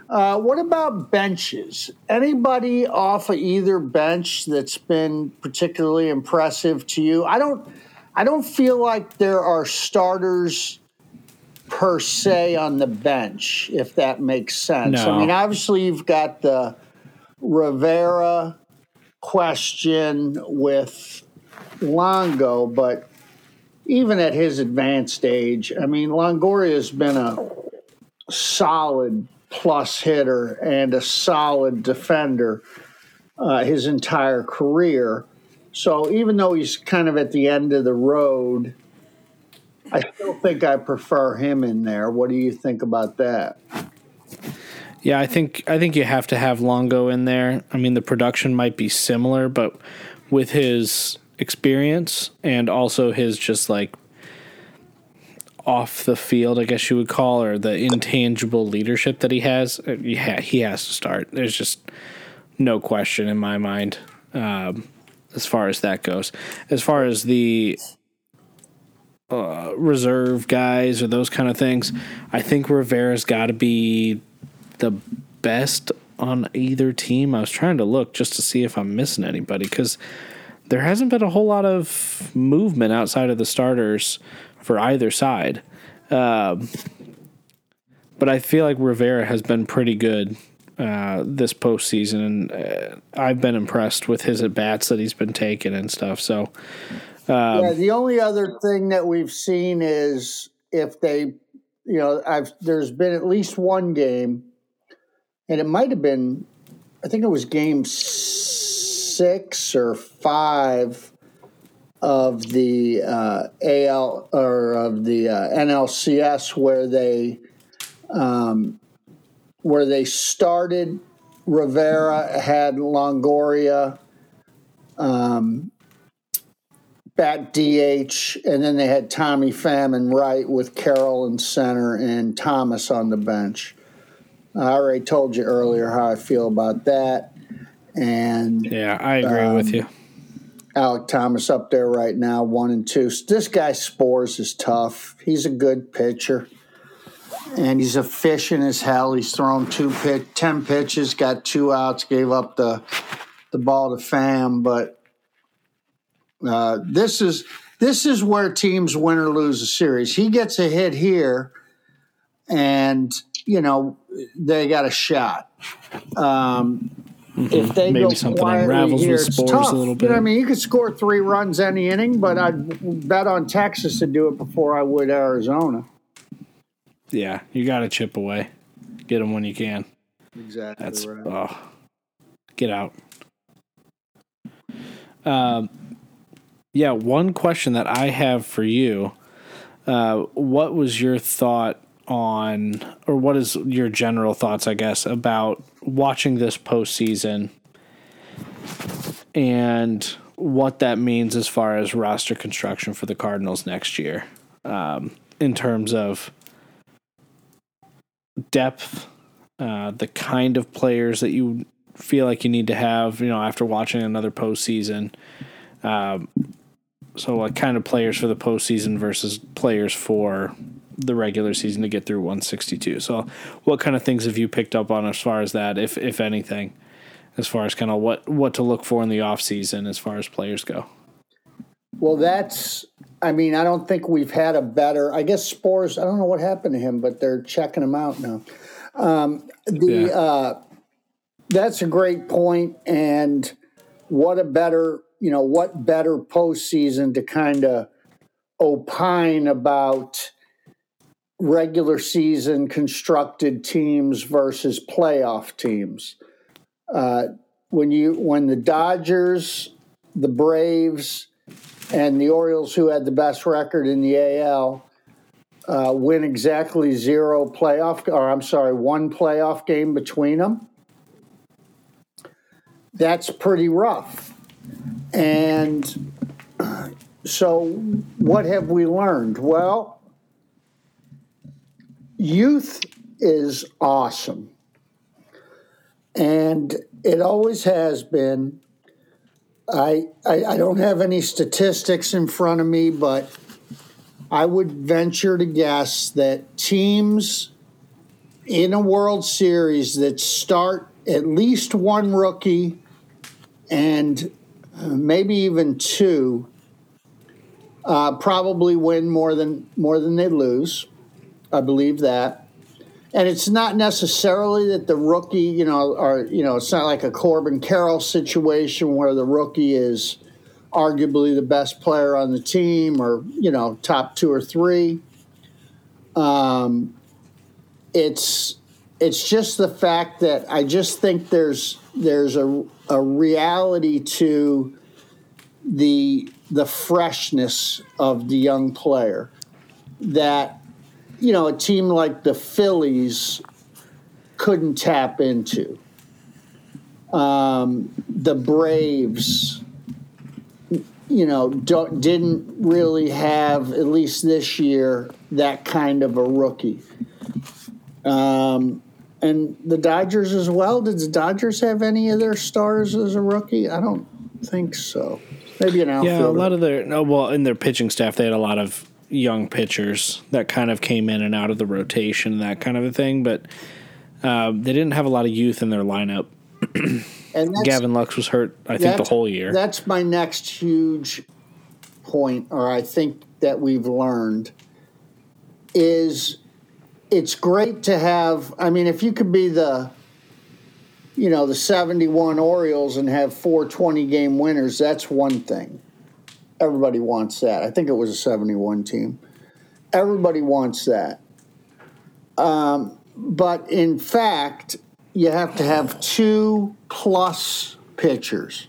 Uh, what about benches? Anybody off of either bench that's been particularly impressive to you? I don't. I don't feel like there are starters per se on the bench, if that makes sense. No. I mean, obviously, you've got the Rivera question with Longo, but even at his advanced age, I mean, Longoria has been a solid plus hitter and a solid defender uh, his entire career. So even though he's kind of at the end of the road, I still think I prefer him in there. What do you think about that? Yeah, I think I think you have to have Longo in there. I mean, the production might be similar, but with his experience and also his just like off the field, I guess you would call, or the intangible leadership that he has, uh, yeah, he has to start. There's just no question in my mind. Um, as far as that goes. As far as the uh, reserve guys or those kind of things, I think Rivera's got to be the best on either team. I was trying to look just to see if I'm missing anybody because there hasn't been a whole lot of movement outside of the starters for either side. Um, but I feel like Rivera has been pretty good uh, this postseason, and uh, I've been impressed with his at bats that he's been taking and stuff. So, um, yeah, the only other thing that we've seen is if they, you know, I've there's been at least one game, and it might have been, I think it was game six or five of the uh, AL or of the uh, NLCS where they um, where they started. Rivera had Longoria. Um, bat DH, and then they had Tommy Pham and right with Carroll in center and Thomas on the bench. I already told you earlier how I feel about that. And yeah, I agree um, with you. Alek Thomas up there right now, one and two. This guy Sborz is tough. He's a good pitcher. And he's efficient as hell. He's thrown two pitch, ten pitches, got two outs, gave up the the ball to Pham. but uh, this is this is where teams win or lose a series. He gets a hit here, and you know they got a shot. Um, mm-hmm. If they Maybe go something unravels here, with tough. a little bit. You know, I mean, you could score three runs any inning, but I'd bet on Texas to do it before I would Arizona. Yeah, you got to chip away, get them when you can. Exactly. That's right. oh, get out. Um, yeah, one question that I have for you. Uh, what was your thought on, or what is your general thoughts, I guess, about watching this postseason and what that means as far as roster construction for the Cardinals next year, um, in terms of depth, uh, the kind of players that you feel like you need to have, you know, after watching another postseason. Um, so, like, kind of players for the postseason versus players for the regular season to get through 162. So, what kind of things have you picked up on as far as that, if if anything, as far as kind of what what to look for in the off season as far as players go? Well, that's. I mean, I don't think we've had a better. I guess Sborz. I don't know what happened to him, but they're checking him out now. Um, the yeah. uh, that's a great point, and what a better you know, what better postseason to kind of opine about regular season constructed teams versus playoff teams. Uh, when you when the Dodgers, the Braves, and the Orioles, who had the best record in the AL, uh, win exactly zero playoff, or I'm sorry, one playoff game between them. That's pretty rough. And so, what have we learned? Well, youth is awesome. And it always has been. I, I, I don't have any statistics in front of me, but I would venture to guess that teams in a World Series that start at least one rookie and maybe even two, uh, probably win more than more than they lose. I believe that. And it's not necessarily that the rookie, you know, or you know, it's not like a Corbin Carroll situation where the rookie is arguably the best player on the team or you know top two or three. Um, it's it's just the fact that I just think there's there's a a reality to the the freshness of the young player that you know a team like the Phillies couldn't tap into. Um, the Braves, you know, didn't really have at least this year that kind of a rookie. Um, and the Dodgers as well. Did the Dodgers have any of their stars as a rookie? I don't think so. Maybe an outfielder. Yeah, a lot of their no. Well, in their pitching staff, they had a lot of young pitchers that kind of came in and out of the rotation, that kind of a thing. But uh, they didn't have a lot of youth in their lineup. and Gavin Lux was hurt, I think, the whole year. That's my next huge point, or I think that we've learned is it's great to have. I mean, if you could be the, you know, the 71 Orioles and have four 20 game winners, that's one thing. Everybody wants that. I think it was a 71 team. Everybody wants that. Um, but in fact, you have to have two plus pitchers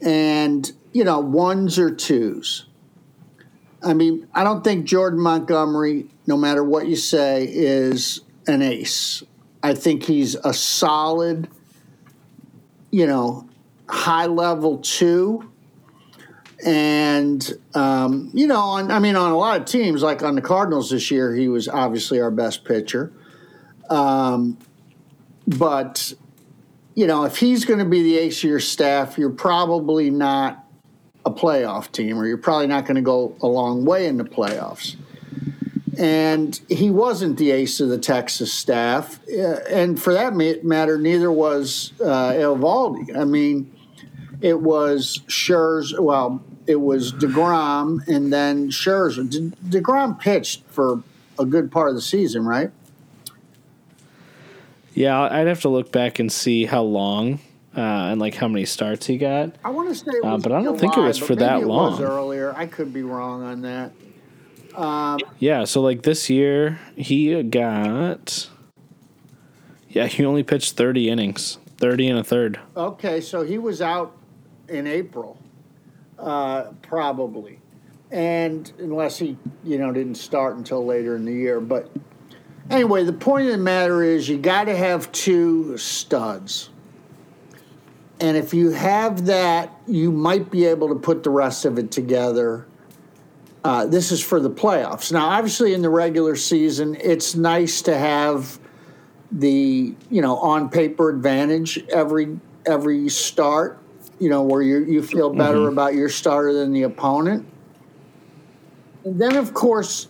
and, you know, ones or twos. I mean, I don't think Jordan Montgomery, no matter what you say, is an ace. I think he's a solid, you know, high level two. And, um, you know, on, I mean, on a lot of teams, like on the Cardinals this year, he was obviously our best pitcher. Um, but, you know, if he's going to be the ace of your staff, you're probably not a playoff team, or you're probably not going to go a long way in the playoffs. And he wasn't the ace of the Texas staff. Uh, and for that matter, neither was uh, Eovaldi. I mean, it was Scherzer, well, it was DeGrom and then Scherzer. De- DeGrom pitched for a good part of the season, right? Yeah, I'd have to look back and see how long uh, and like how many starts he got. I want to say, uh, but I don't July, think it was for that long. Earlier, I could be wrong on that. Um, yeah, so like this year he got. Yeah, he only pitched thirty innings, thirty and a third. Okay, so he was out in April, uh, probably, and unless he, you know, didn't start until later in the year, but Anyway, the point of the matter is you got to have two studs. And if you have that, you might be able to put the rest of it together. Uh, this is for the playoffs. Now, obviously, in the regular season, it's nice to have the you know on paper advantage every every start. You know where you you feel better mm-hmm. about your starter than the opponent. And then, of course,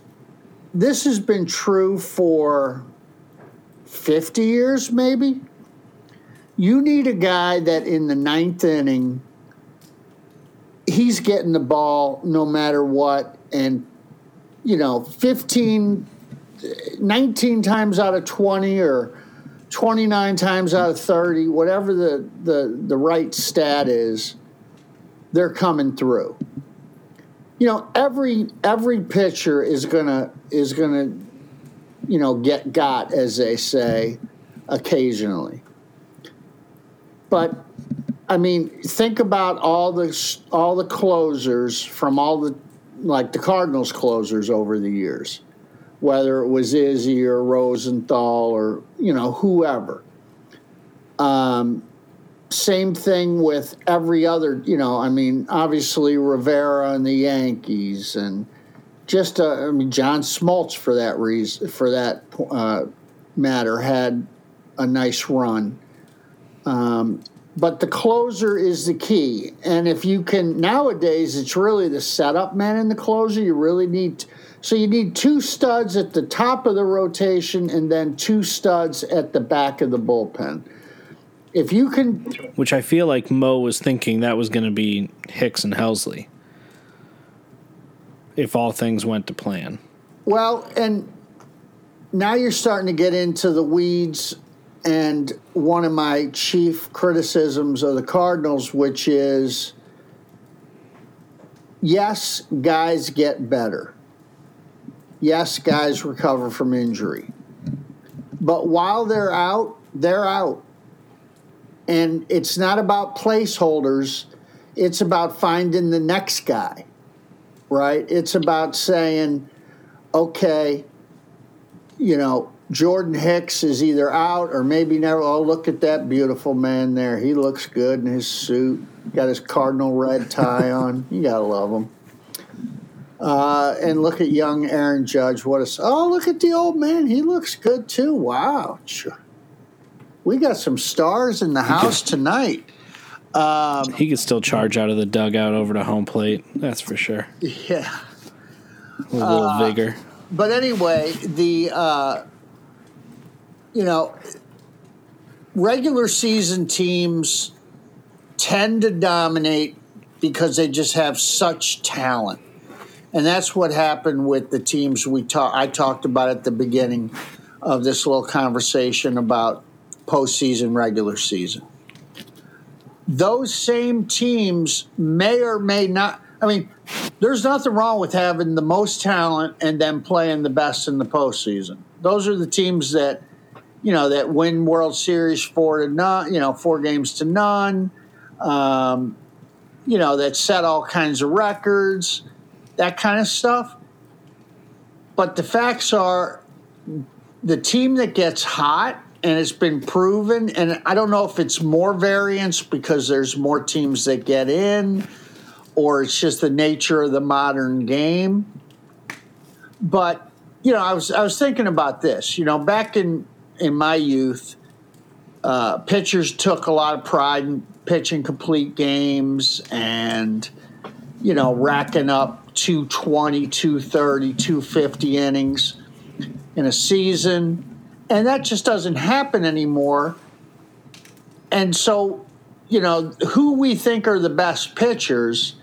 this has been true for 50 years, maybe. You need a guy that in the ninth inning, he's getting the ball no matter what. And, you know, 15, 19 times out of 20 or 29 times out of 30, whatever the, the, the right stat is, they're coming through. You know every every pitcher is gonna is gonna you know get got as they say occasionally. But i mean think about all the all the closers from all the like the cardinals closers over the years whether it was izzy or rosenthal or you know whoever um, same thing with every other, you know, I mean, obviously Rivera and the Yankees, and just, uh, I mean, John Smoltz for that reason, for that uh, matter, had a nice run. Um, but the closer is the key. And if you can, nowadays, it's really the setup man and the closer. You really need, so you need two studs at the top of the rotation and then two studs at the back of the bullpen if you can, which I feel like Mo was thinking that was going to be Hicks and Helsley, if all things went to plan. Well, and now you're starting to get into the weeds, and one of my chief criticisms of the Cardinals, which is yes, guys get better. Yes, guys recover from injury. But while they're out, they're out. And it's not about placeholders, it's about finding the next guy, right? It's about saying, okay, you know, Jordan Hicks is either out or maybe never. Oh, look at that beautiful man there. He looks good in his suit. Got his cardinal red tie on. You gotta love him. Uh, and look at young Aaron Judge. What a oh, look at the old man. He looks good too. Wow. We got some stars in the house tonight. Um, he could still charge out of the dugout over to home plate. That's for sure. Yeah, a little uh, vigor. But anyway, the uh, you know regular season teams tend to dominate because they just have such talent. And that's what happened with the teams we talk I talked about at the beginning of this little conversation about postseason, regular season. Those same teams may or may not. I mean, there's nothing wrong with having the most talent and then playing the best in the postseason. Those are the teams that, you know, that win World Series four to none, you know, four games to none. Um, you know, that set all kinds of records, that kind of stuff. But the facts are the team that gets hot and it's been proven, and I don't know if it's more variance because there's more teams that get in or it's just the nature of the modern game. But, you know, I was I was thinking about this. You know, back in in my youth, uh, pitchers took a lot of pride in pitching complete games and, you know, racking up 220, 230, 250 innings in a season. And that just doesn't happen anymore. And so, you know, who we think are the best pitchers,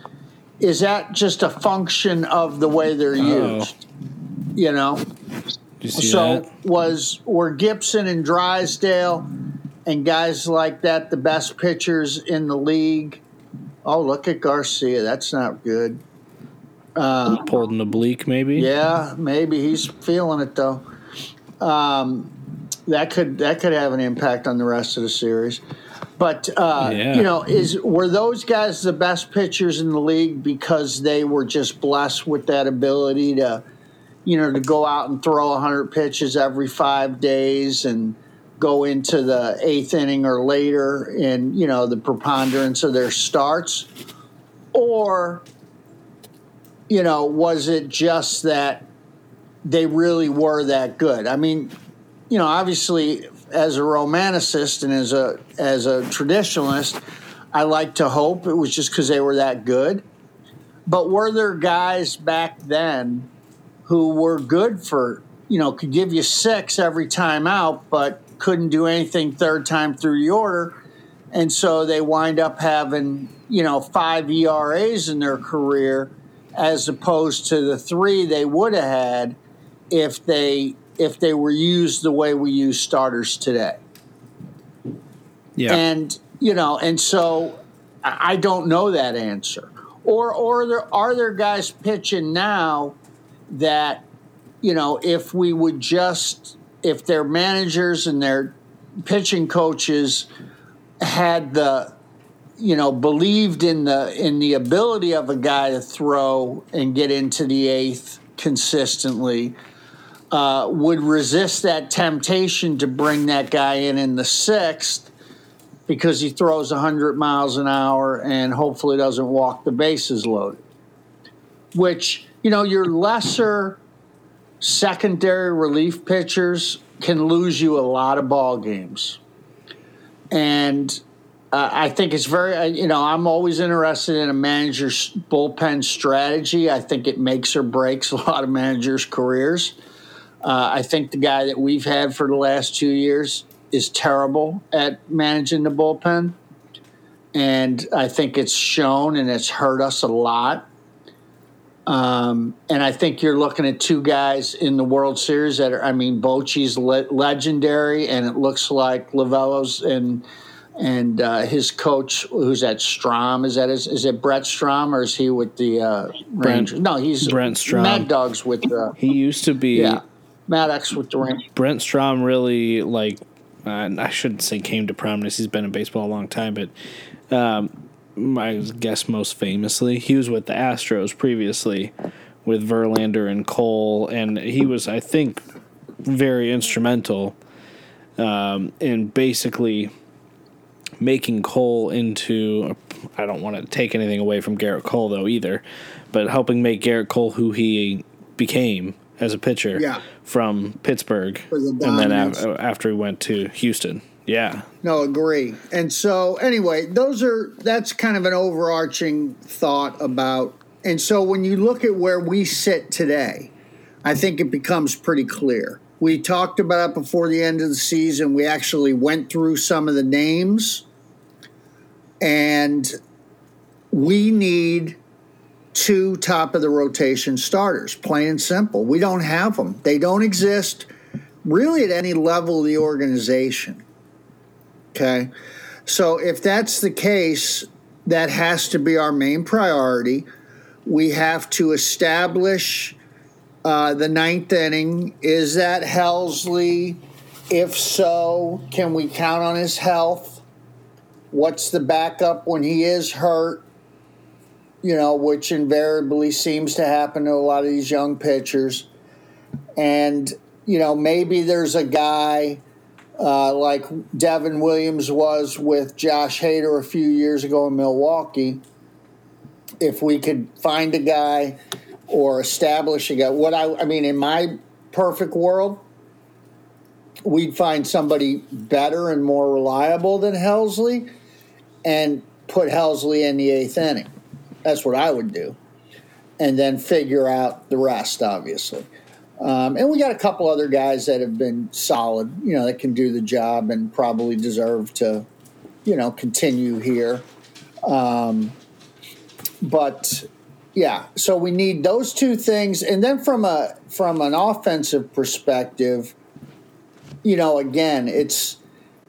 is that just a function of the way they're oh. used? You know? You so that? was were Gibson and Drysdale and guys like that the best pitchers in the league. Oh, look at Garcia. That's not good. Uh, Pulled an oblique, maybe. Yeah, maybe he's feeling it though. Um, that could that could have an impact on the rest of the series. But uh, yeah. you know, is were those guys the best pitchers in the league because they were just blessed with that ability to, you know, to go out and throw hundred pitches every five days and go into the eighth inning or later in you know the preponderance of their starts, or you know was it just that they really were that good? I mean, you know, obviously as a romanticist and as a as a traditionalist, I like to hope it was just because they were that good. But were there guys back then who were good for you know could give you six every time out, but couldn't do anything third time through the order. And so they wind up having, you know, five ERAs in their career as opposed to the three they would have had if they if they were used the way we use starters today. Yeah. And you know, and so I don't know that answer. Or or there are there guys pitching now that you know, if we would just if their managers and their pitching coaches had the you know believed in the in the ability of a guy to throw and get into the eighth consistently uh, would resist that temptation to bring that guy in in the sixth because he throws 100 miles an hour and hopefully doesn't walk the bases loaded which you know your lesser secondary relief pitchers can lose you a lot of ball games. And uh, I think it's very, uh, you know, I'm always interested in a manager's bullpen strategy. I think it makes or breaks a lot of managers' careers. Uh, I think the guy that we've had for the last two years is terrible at managing the bullpen. And I think it's shown and it's hurt us a lot. Um, and I think you're looking at two guys in the World Series that are, I mean, Bochy's le- legendary, and it looks like Lovullo's and and uh, his coach, who's at Strom, is that his, is it Brent Strom or is he with the uh, Rangers? No, he's Brent Strom. Mad Dogs with the. He used to be. Yeah, Maddux with the Rangers. Brent Strom really like. Uh, I shouldn't say came to prominence. He's been in baseball a long time, but um, I guess most famously, he was with the Astros previously with Verlander and Cole, and he was, I think, very instrumental um, in basically making Cole into. I don't want to take anything away from Gerrit Cole though either, but helping make Gerrit Cole who he became as a pitcher yeah. from Pittsburgh, the and then after he went to Houston. Yeah. No, agree. And so anyway, those are that's kind of an overarching thought about and so when you look at where we sit today, I think it becomes pretty clear. We talked about it before the end of the season. We actually went through some of the names and we need two top of the rotation starters, plain and simple. We don't have them. They don't exist really at any level of the organization. Okay. So if that's the case, that has to be our main priority. we have to establish uh, the ninth inning. Is that Helsley? If so, can we count on his health? What's the backup when he is hurt? You know, which invariably seems to happen to a lot of these young pitchers. And, you know, maybe there's a guy uh, like Devin Williams was with Josh Hader a few years ago in Milwaukee. If we could find a guy or establish a guy, what I, I mean, in my perfect world, we'd find somebody better and more reliable than Helsley and put Helsley in the eighth inning. That's what I would do. And then figure out the rest, obviously. Um, and we got a couple other guys that have been solid, you know, that can do the job and probably deserve to, you know, continue here. Um, but yeah, so we need those two things, and then from a from an offensive perspective, you know, again, it's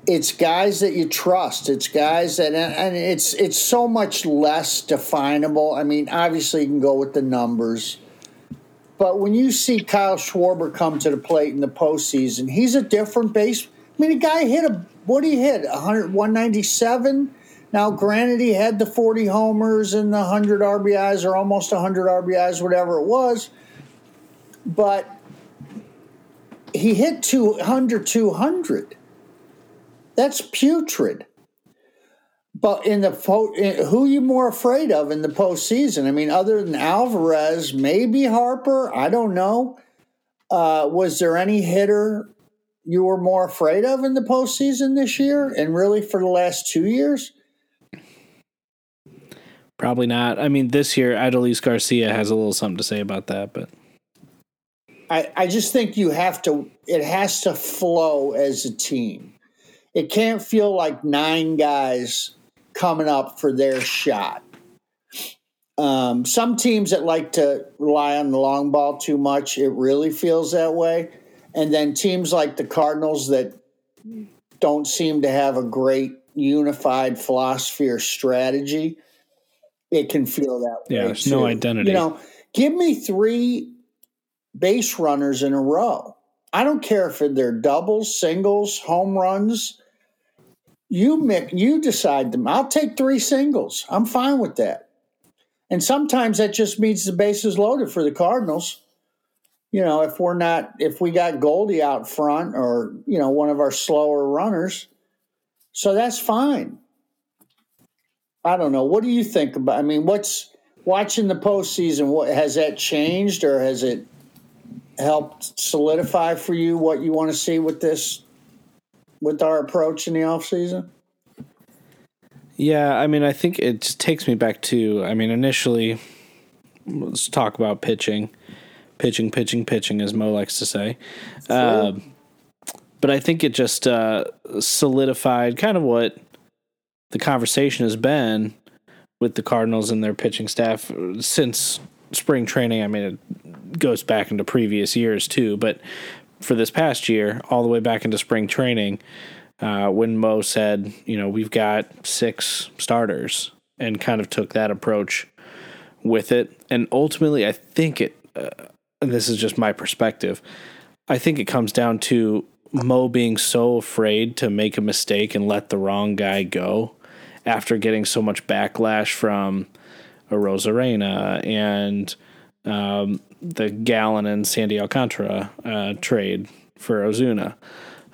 it's guys that you trust. It's guys that, and it's it's so much less definable. I mean, obviously, you can go with the numbers, but when you see Kyle Schwarber come to the plate in the postseason, he's a different base. I mean, a guy hit a what did he hit? 100, 197? Now, granted, he had the 40 homers and the 100 RBIs or almost 100 RBIs, whatever it was. But he hit 200, 200. That's putrid. But in the who are you more afraid of in the postseason? I mean, other than Alvarez, maybe Harper. I don't know. Uh, was there any hitter you were more afraid of in the postseason this year, and really for the last two years? Probably not. I mean, this year, Adolis Garcia has a little something to say about that, but I, I just think you have to. It has to flow as a team. It can't feel like nine guys coming up for their shot. Um, some teams that like to rely on the long ball too much, it really feels that way. And then teams like the Cardinals that don't seem to have a great unified philosophy or strategy, it can feel that way. Yeah, there's too. no identity. You know, give me three base runners in a row. I don't care if they're doubles, singles, home runs you make you decide them. I'll take three singles. I'm fine with that. And sometimes that just means the bases loaded for the Cardinals. You know, if we're not if we got Goldie out front or, you know, one of our slower runners. So that's fine. I don't know. What do you think about I mean, what's watching the postseason, what has that changed or has it helped solidify for you what you want to see with this with our approach in the off season? Yeah, I mean, I think it just takes me back to. I mean, initially, let's talk about pitching, pitching, pitching, pitching, as Mo likes to say. Uh, but I think it just uh, solidified kind of what the conversation has been with the Cardinals and their pitching staff since spring training. I mean, it goes back into previous years too, but for this past year, all the way back into spring training, uh, when Mo said, you know, we've got six starters and kind of took that approach with it. And ultimately, I think it, uh, this is just my perspective, I think it comes down to Mo being so afraid to make a mistake and let the wrong guy go after getting so much backlash from Arozarena and um, the Gallen and Sandy Alcantara uh, trade for Ozuna.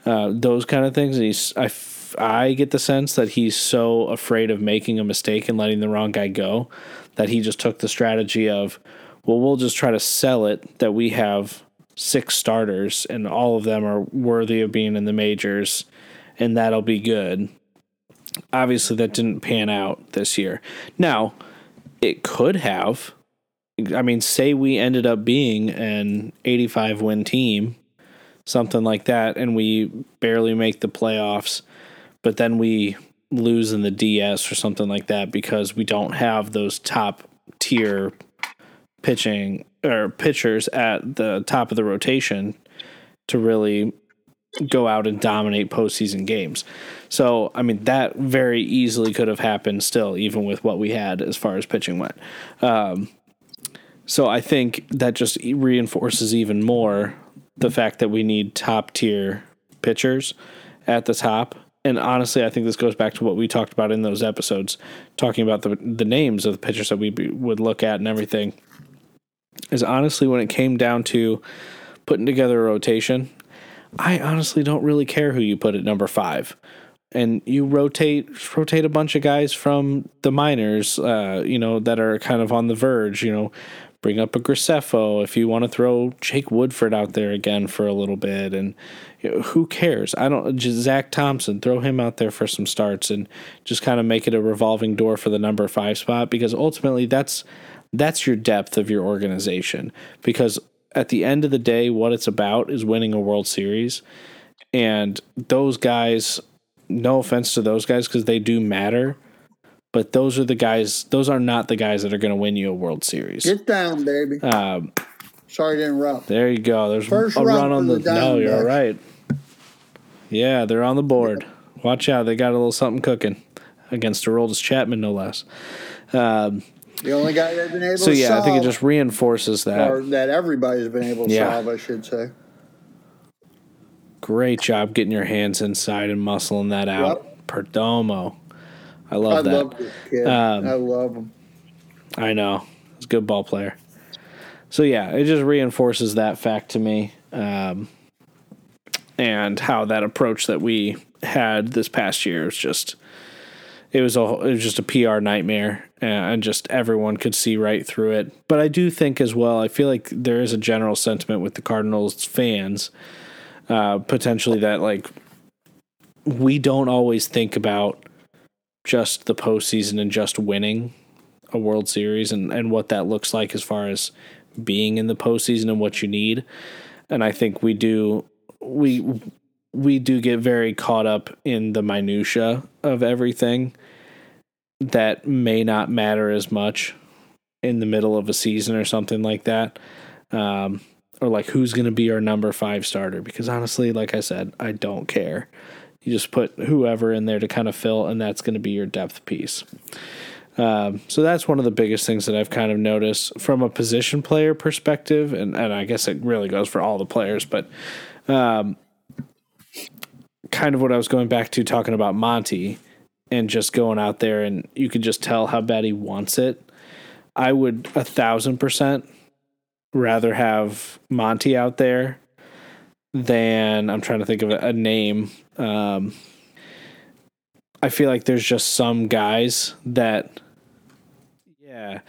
Uh, those kind of things. And he's, I, I get the sense that he's so afraid of making a mistake and letting the wrong guy go that he just took the strategy of, well, we'll just try to sell it that we have six starters and all of them are worthy of being in the majors and that'll be good. Obviously, that didn't pan out this year. Now, it could have I mean, say we ended up being an 85 win team, something like that, and we barely make the playoffs, but then we lose in the DS or something like that because we don't have those top tier pitching or pitchers at the top of the rotation to really go out and dominate postseason games. So, I mean, that very easily could have happened still, even with what we had as far as pitching went. Um, So I think that just reinforces even more the fact that we need top tier pitchers at the top. And honestly, I think this goes back to what we talked about in those episodes, talking about the the names of the pitchers that we would look at and everything. Is honestly when it came down to putting together a rotation, I honestly don't really care who you put at number five. And you rotate rotate a bunch of guys from the minors, uh, you know, that are kind of on the verge. You know, bring up a Graceffo if you want to throw Jake Woodford out there again for a little bit, and you know, who cares? I don't. Just Zack Thompson, throw him out there for some starts, and just kind of make it a revolving door for the number five spot because ultimately that's that's your depth of your organization. Because at the end of the day, what it's about is winning a World Series, and those guys. No offense to those guys because they do matter but those are the guys. Those are not the guys that are going to win you a World Series. Get down, baby. Um, Sorry to interrupt. there you go. There's First a run on the. the no, you're all right. Yeah, they're on the board. Watch out! They got a little something cooking against Aroldis Chapman, no less. Um, The only guy they've been able so yeah, solve, I think it just reinforces that. or that everybody's been able to Yeah. solve, I should say. Great job getting your hands inside and muscling that out. Perdomo. I love I that. love this kid. Um, I love him. I know. He's a good ball player. So yeah, it just reinforces that fact to me. Um, and how that approach that we had this past year was just it was a it was just a PR nightmare and just everyone could see right through it. But I do think as well, I feel like there is a general sentiment with the Cardinals fans uh, potentially that like we don't always think about just the postseason and just winning a World Series and, and what that looks like as far as being in the postseason and what you need. And I think we do we we do get very caught up in the minutia of everything that may not matter as much in the middle of a season or something like that. Um, or like who's going to be our number five starter? Because honestly, like I said, I don't care. You just put whoever in there to kind of fill, and that's going to be your depth piece. Um, so that's one of the biggest things that I've kind of noticed from a position player perspective, and, and I guess it really goes for all the players, but um, kind of what I was going back to talking about Monty and just going out there and you could just tell how bad he wants it. I would a thousand percent rather have Monty out there than I'm trying to think of a, a name. Um, I feel like there's just some guys that, yeah,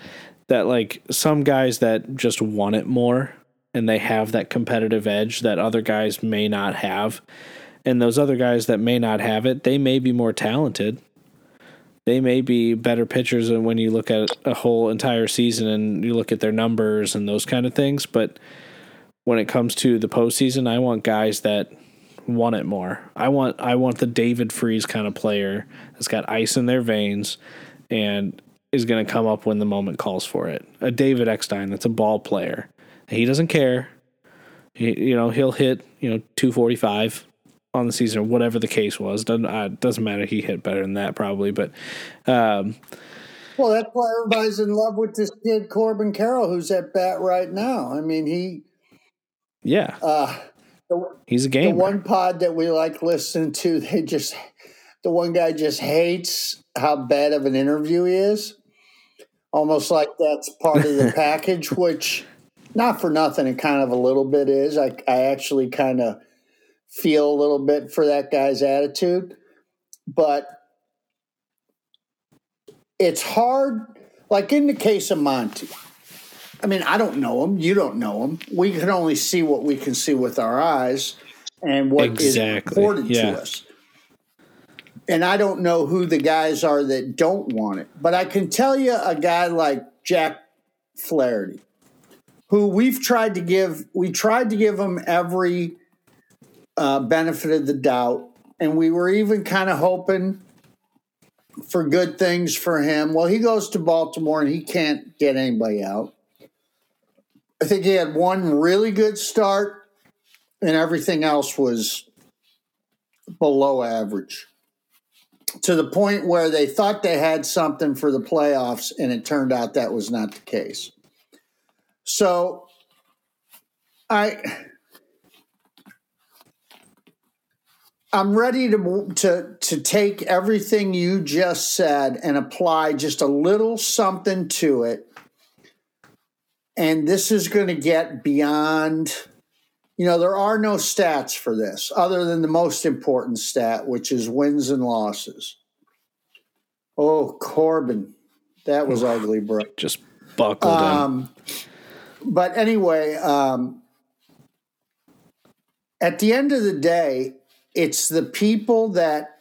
that like some guys that just want it more and they have that competitive edge that other guys may not have. And those other guys that may not have it, they may be more talented. They may be better pitchers than when you look at a whole entire season and you look at their numbers and those kind of things. But when it comes to the postseason, I want guys that want it more. I want I want the David Freese kind of player that's got ice in their veins and is going to come up when the moment calls for it. A David Eckstein that's a ball player. He doesn't care. He, you know, he'll hit, you know, 245 on the season or whatever the case was. Doesn't uh, doesn't matter. He hit better than that probably, but um, Well, that's why everybody's in love with this kid Corbin Carroll, who's at bat right now. I mean, he yeah, uh, the, he's a game. the one pod that we like listening to, they just the one guy just hates how bad of an interview he is. Almost like that's part of the package, which not for nothing, it kind of a little bit is. I I actually kind of feel a little bit for that guy's attitude, but it's hard. Like in the case of Monty, I mean, I don't know them. You don't know them. We can only see what we can see with our eyes and what is Exactly, reported yeah. to us. And I don't know who the guys are that don't want it, but I can tell you a guy like Jack Flaherty, who we've tried to give. We tried to give him every uh, benefit of the doubt, and we were even kind of hoping for good things for him. Well, he goes to Baltimore and he can't get anybody out. I think he had one really good start, and everything else was below average. To the point where they thought they had something for the playoffs, and it turned out that was not the case. So I I'm ready to to to take everything you just said and apply just a little something to it. And this is going to get beyond you know, there are no stats for this other than the most important stat, which is wins and losses. Oh, Corbin, that was ugly, bro. Just buckled um, him. But anyway, um, at the end of the day, it's the people that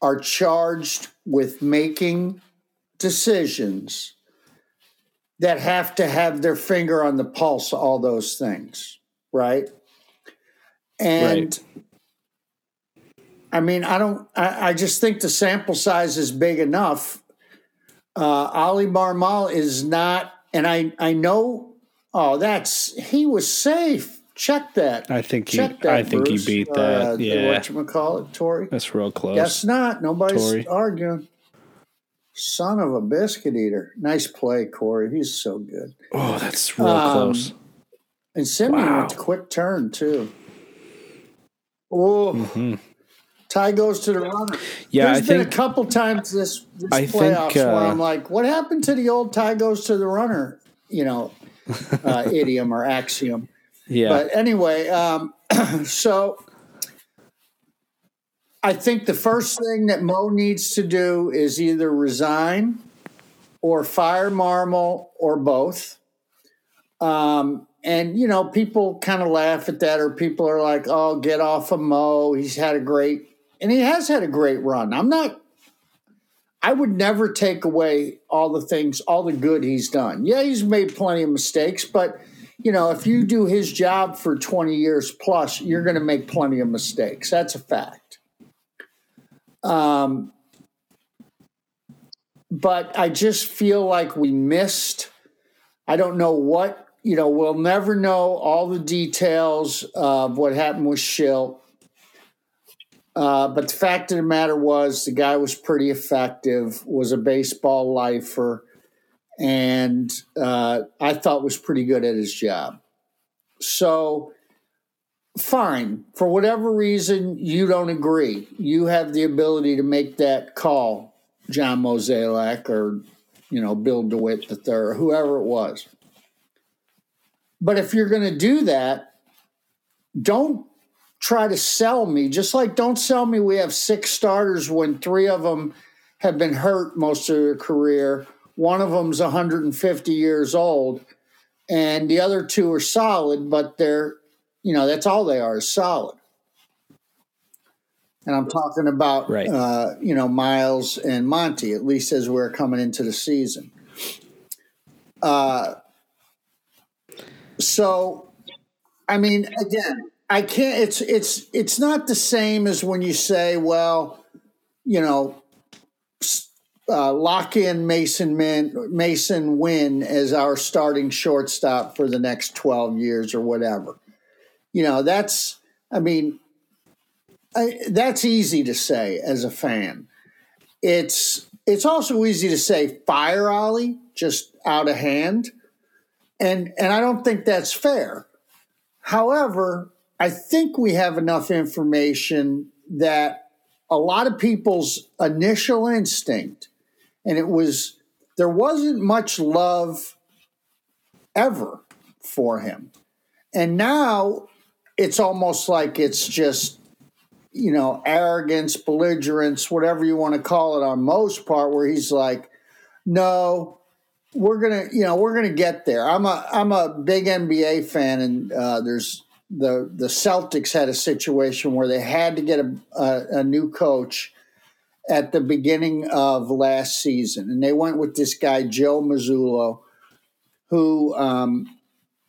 are charged with making decisions that have to have their finger on the pulse all those things, right? And right. I mean, I don't, I, I, just think the sample size is big enough. Uh, Oli Marmol is not, and I, I know, oh, that's, he was safe. Check that. I think he, that, I think Bruce. he beat that. Uh, yeah. What you call it, Torey? That's real close. Guess not. Nobody's arguing. Son of a biscuit eater. Nice play, Corey. He's so good. Oh, that's real um, close. And Semien wow. went quick turn too. Oh, mm-hmm. tie goes to the runner. Yeah, there's I been think, a couple times this, this I playoffs think, uh, where I'm like, what happened to the old tie goes to the runner? You know, uh, idiom or axiom. Yeah. But anyway, um, so I think the first thing that Mo needs to do is either resign or fire Marmol or both. Um, and you know people kind of laugh at that or people are like oh get off of mo. He's had a great and he has had a great run. I'm not i would never take away all the things all the good he's done. Yeah he's made plenty of mistakes but you know if you do his job for 20 years plus you're going to make plenty of mistakes. That's a fact um but i just feel like we missed i don't know what you know, we'll never know all the details of what happened with Shildt. Uh, but the fact of the matter was, the guy was pretty effective, was a baseball lifer, and uh, I thought was pretty good at his job. So, fine. For whatever reason, you don't agree. You have the ability to make that call, John Mozeliak or, you know, Bill DeWitt III, or whoever it was. But if you're going to do that, don't try to sell me. Just like don't sell me we have six starters when three of them have been hurt most of their career. One of them's 150 years old, and the other two are solid, but they're, you know, that's all they are is solid. And I'm talking about, right. uh, you know, Miles and Monty, at least as we're coming into the season. Uh, so, I mean, again, I can't. It's it's it's not the same as when you say, well, you know, uh, lock in Mason Min, Masyn Winn as our starting shortstop for the next twelve years or whatever. You know, that's. I mean, I, that's easy to say as a fan. It's it's also easy to say fire Ollie just out of hand and and I don't think that's fair. However, I think we have enough information that a lot of people's initial instinct, and it was there wasn't much love ever for him. And now it's almost like it's just, you know, arrogance, belligerence, whatever you want to call it on most part, where he's like, no, we're gonna, you know, we're gonna get there. I'm a I'm a big NBA fan, and uh, there's the the Celtics had a situation where they had to get a, a, a new coach at the beginning of last season, and they went with this guy Joe Mazzulla, who, um,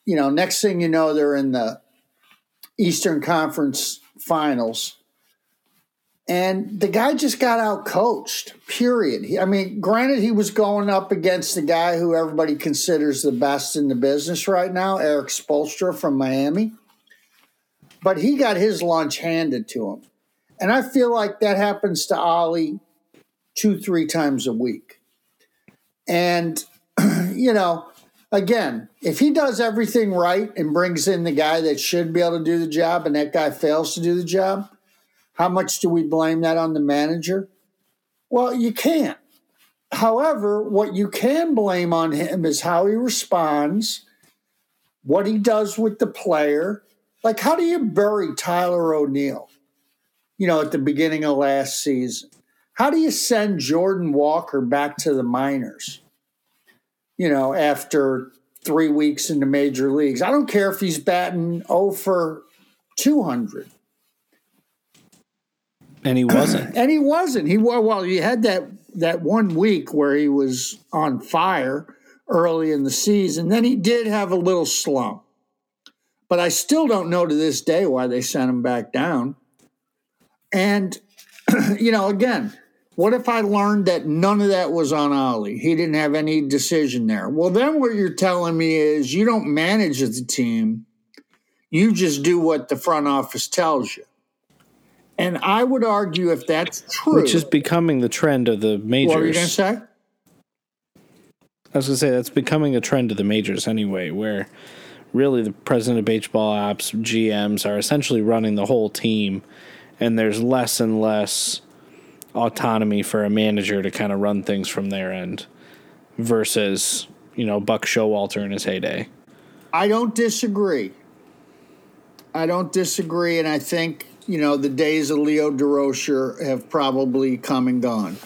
you know, next thing you know, they're in the Eastern Conference Finals and the guy just got out coached, period. He, I mean, granted, he was going up against the guy who everybody considers the best in the business right now, Erik Spoelstra from Miami. But he got his lunch handed to him. And I feel like that happens to Oli two, three times a week. And, you know, again, if he does everything right and brings in the guy that should be able to do the job and that guy fails to do the job, how much do we blame that on the manager? Well, you can't. However, what you can blame on him is how he responds, what he does with the player. Like, how do you bury Tyler O'Neill, you know, at the beginning of last season? How do you send Jordan Walker back to the minors? You know, after three weeks in the major leagues. I don't care if he's batting 0 for 200. And he wasn't. and he wasn't. He well, he had that that one week where he was on fire early in the season. Then he did have a little slump. But I still don't know to this day why they sent him back down. And you know, again, what if I learned that none of that was on Ollie? He didn't have any decision there. Well, then what you're telling me is you don't manage the team. You just do what the front office tells you. And I would argue if that's true. Which is becoming the trend of the majors. What were you going to say? I was going to say that's becoming a trend of the majors anyway, where really the president of baseball ops, GMs are essentially running the whole team, and there's less and less autonomy for a manager to kind of run things from their end versus, you know, Buck Showalter in his heyday. I don't disagree. I don't disagree, and I think you know the days of Leo Durocher have probably come and gone.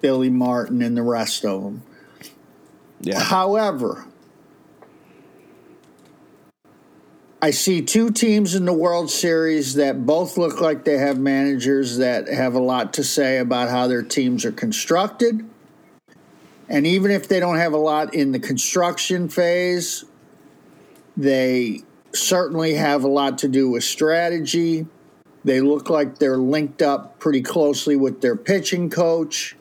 Billy Martin and the rest of them. Yeah. However, I see two teams in the World Series that both look like they have managers that have a lot to say about how their teams are constructed. And even if they don't have a lot in the construction phase, they certainly have a lot to do with strategy. They look like they're linked up pretty closely with their pitching coach.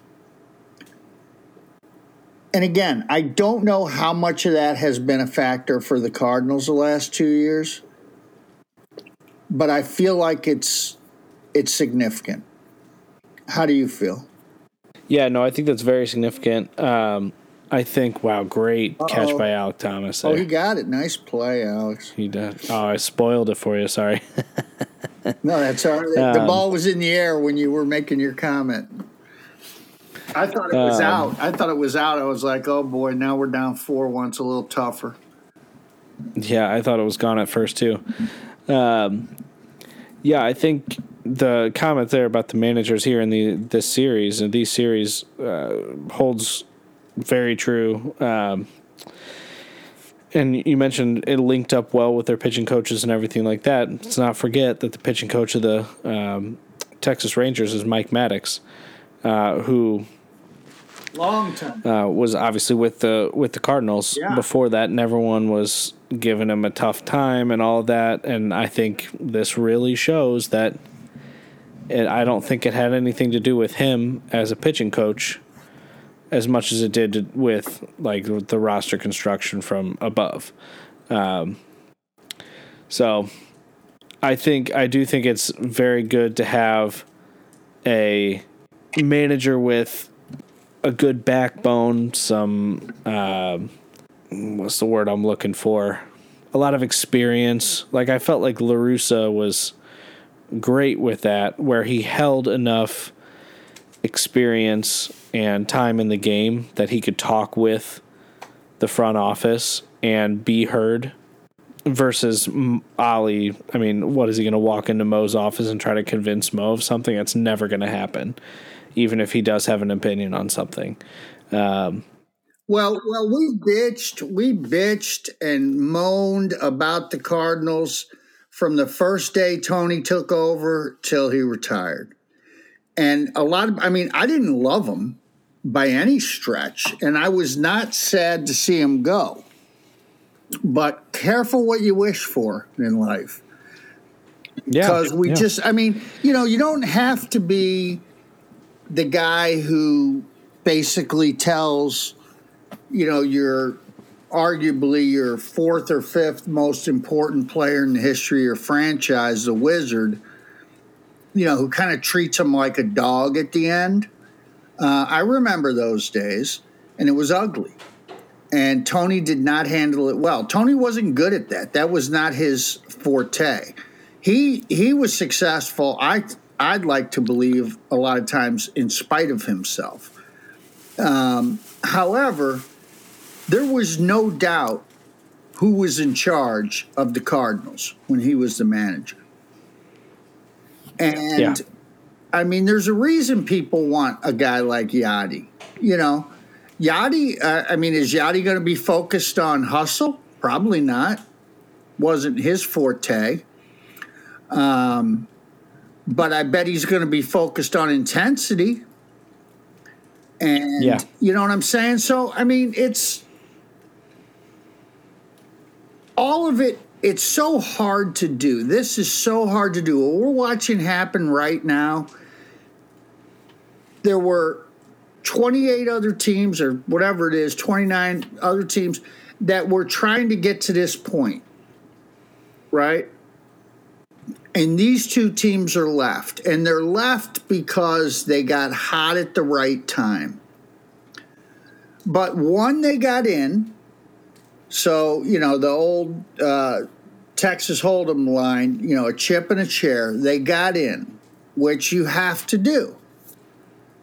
And again, I don't know how much of that has been a factor for the Cardinals the last two years, but I feel like it's it's significant. How do you feel? Yeah, no, I think that's very significant. Um, I think, wow, great Uh-oh. catch by Alek Thomas. There. Oh, he got it. Nice play, Alex. He did. Oh, I spoiled it for you. Sorry. no, that's all right. The um, ball was in the air when you were making your comment. I thought it was um, out. I thought it was out. I was like, oh boy, now we're down four Once a little tougher. Yeah, I thought it was gone at first too. Um, yeah, I think the comment there about the managers here in the this series and these series uh, holds very true. Um, and you mentioned it linked up well with their pitching coaches and everything like that. Let's not forget that the pitching coach of the um, Texas Rangers is Mike Maddux, uh, who long time uh, was obviously with the with the Cardinals. Yeah. Before that, and everyone was giving him a tough time and all of that. And I think this really shows that. It, I don't think it had anything to do with him as a pitching coach, as much as it did with like the roster construction from above. Um, so, I think I do think it's very good to have a manager with a good backbone, some uh, what's the word I'm looking for? A lot of experience. Like I felt like La Russa was great with that, where he held enough experience and time in the game that he could talk with the front office and be heard versus Ollie. I mean, what is he going to walk into Mo's office and try to convince Mo of something? That's never going to happen even if he does have an opinion on something. Um, well, well, we bitched, we bitched and moaned about the Cardinals from the first day Tony took over till he retired. And a lot of, I mean, I didn't love him by any stretch, and I was not sad to see him go. But careful what you wish for in life. Yeah. Because we yeah. just, I mean, you know, you don't have to be the guy who basically tells, you know, your arguably your fourth or fifth most important player in the history of your franchise, the Wizard, you know, who kind of treats him like a dog at the end. Uh, I remember those days, and it was ugly. And Tony did not handle it well. Tony wasn't good at that. That was not his forte. He he was successful. I I'd like to believe a lot of times in spite of himself. Um, however, there was no doubt who was in charge of the Cardinals when he was the manager. And yeah. I mean, there's a reason people want a guy like Yadi. You know, Yadi, uh, I mean, is Yadi going to be focused on hustle? Probably not. Wasn't his forte. Um, but I bet he's going to be focused on intensity. And yeah. you know what I'm saying? So, I mean, it's all of it. It's so hard to do. This is so hard to do. What we're watching happen right now, there were 28 other teams, or whatever it is, 29 other teams that were trying to get to this point, right? And these two teams are left. And they're left because they got hot at the right time. But one, they got in. So, you know, the old uh, Texas Hold'em line, you know, a chip and a chair, they got in, which you have to do.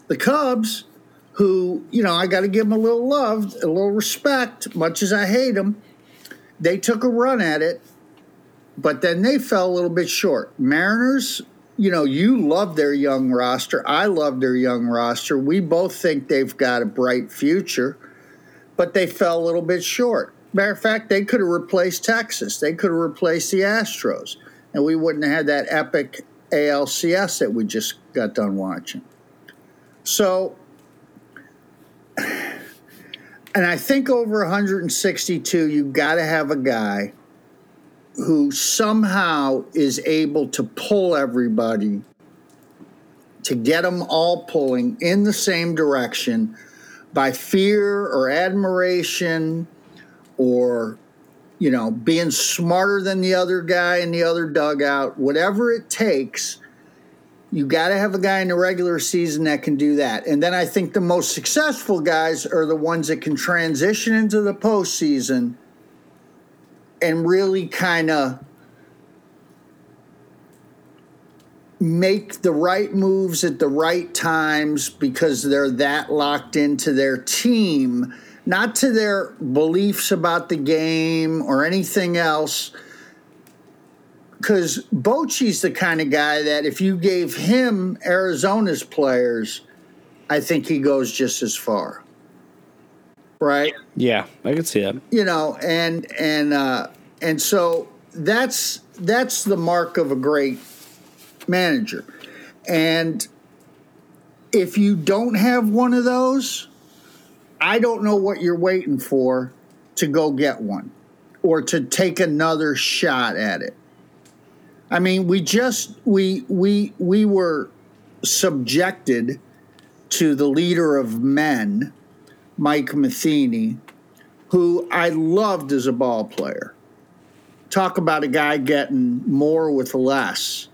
The Cubs, who, you know, I got to give them a little love, a little respect, much as I hate them, they took a run at it but then they fell a little bit short. Mariners, you know, you love their young roster. I love their young roster. We both think they've got a bright future, but they fell a little bit short. Matter of fact, they could have replaced Texas. They could have replaced the Astros, and we wouldn't have had that epic ALCS that we just got done watching. So, and I think over 162, you've got to have a guy who somehow is able to pull everybody to get them all pulling in the same direction by fear or admiration or you know being smarter than the other guy in the other dugout whatever it takes you got to have a guy in the regular season that can do that. And then i think the most successful guys are the ones that can transition into the postseason and really kind of make the right moves at the right times because they're that locked into their team, not to their beliefs about the game or anything else. Because Bochy's the kind of guy that if you gave him Arizona's players, I think he goes just as far right? Yeah, I could see that. You know, and and uh, and so that's that's the mark of a great manager. And if you don't have one of those, I don't know what you're waiting for to go get one or to take another shot at it. I mean, we just we we we were subjected to the leader of men Mike Matheny, who I loved as a ball player. Talk about a guy getting more with less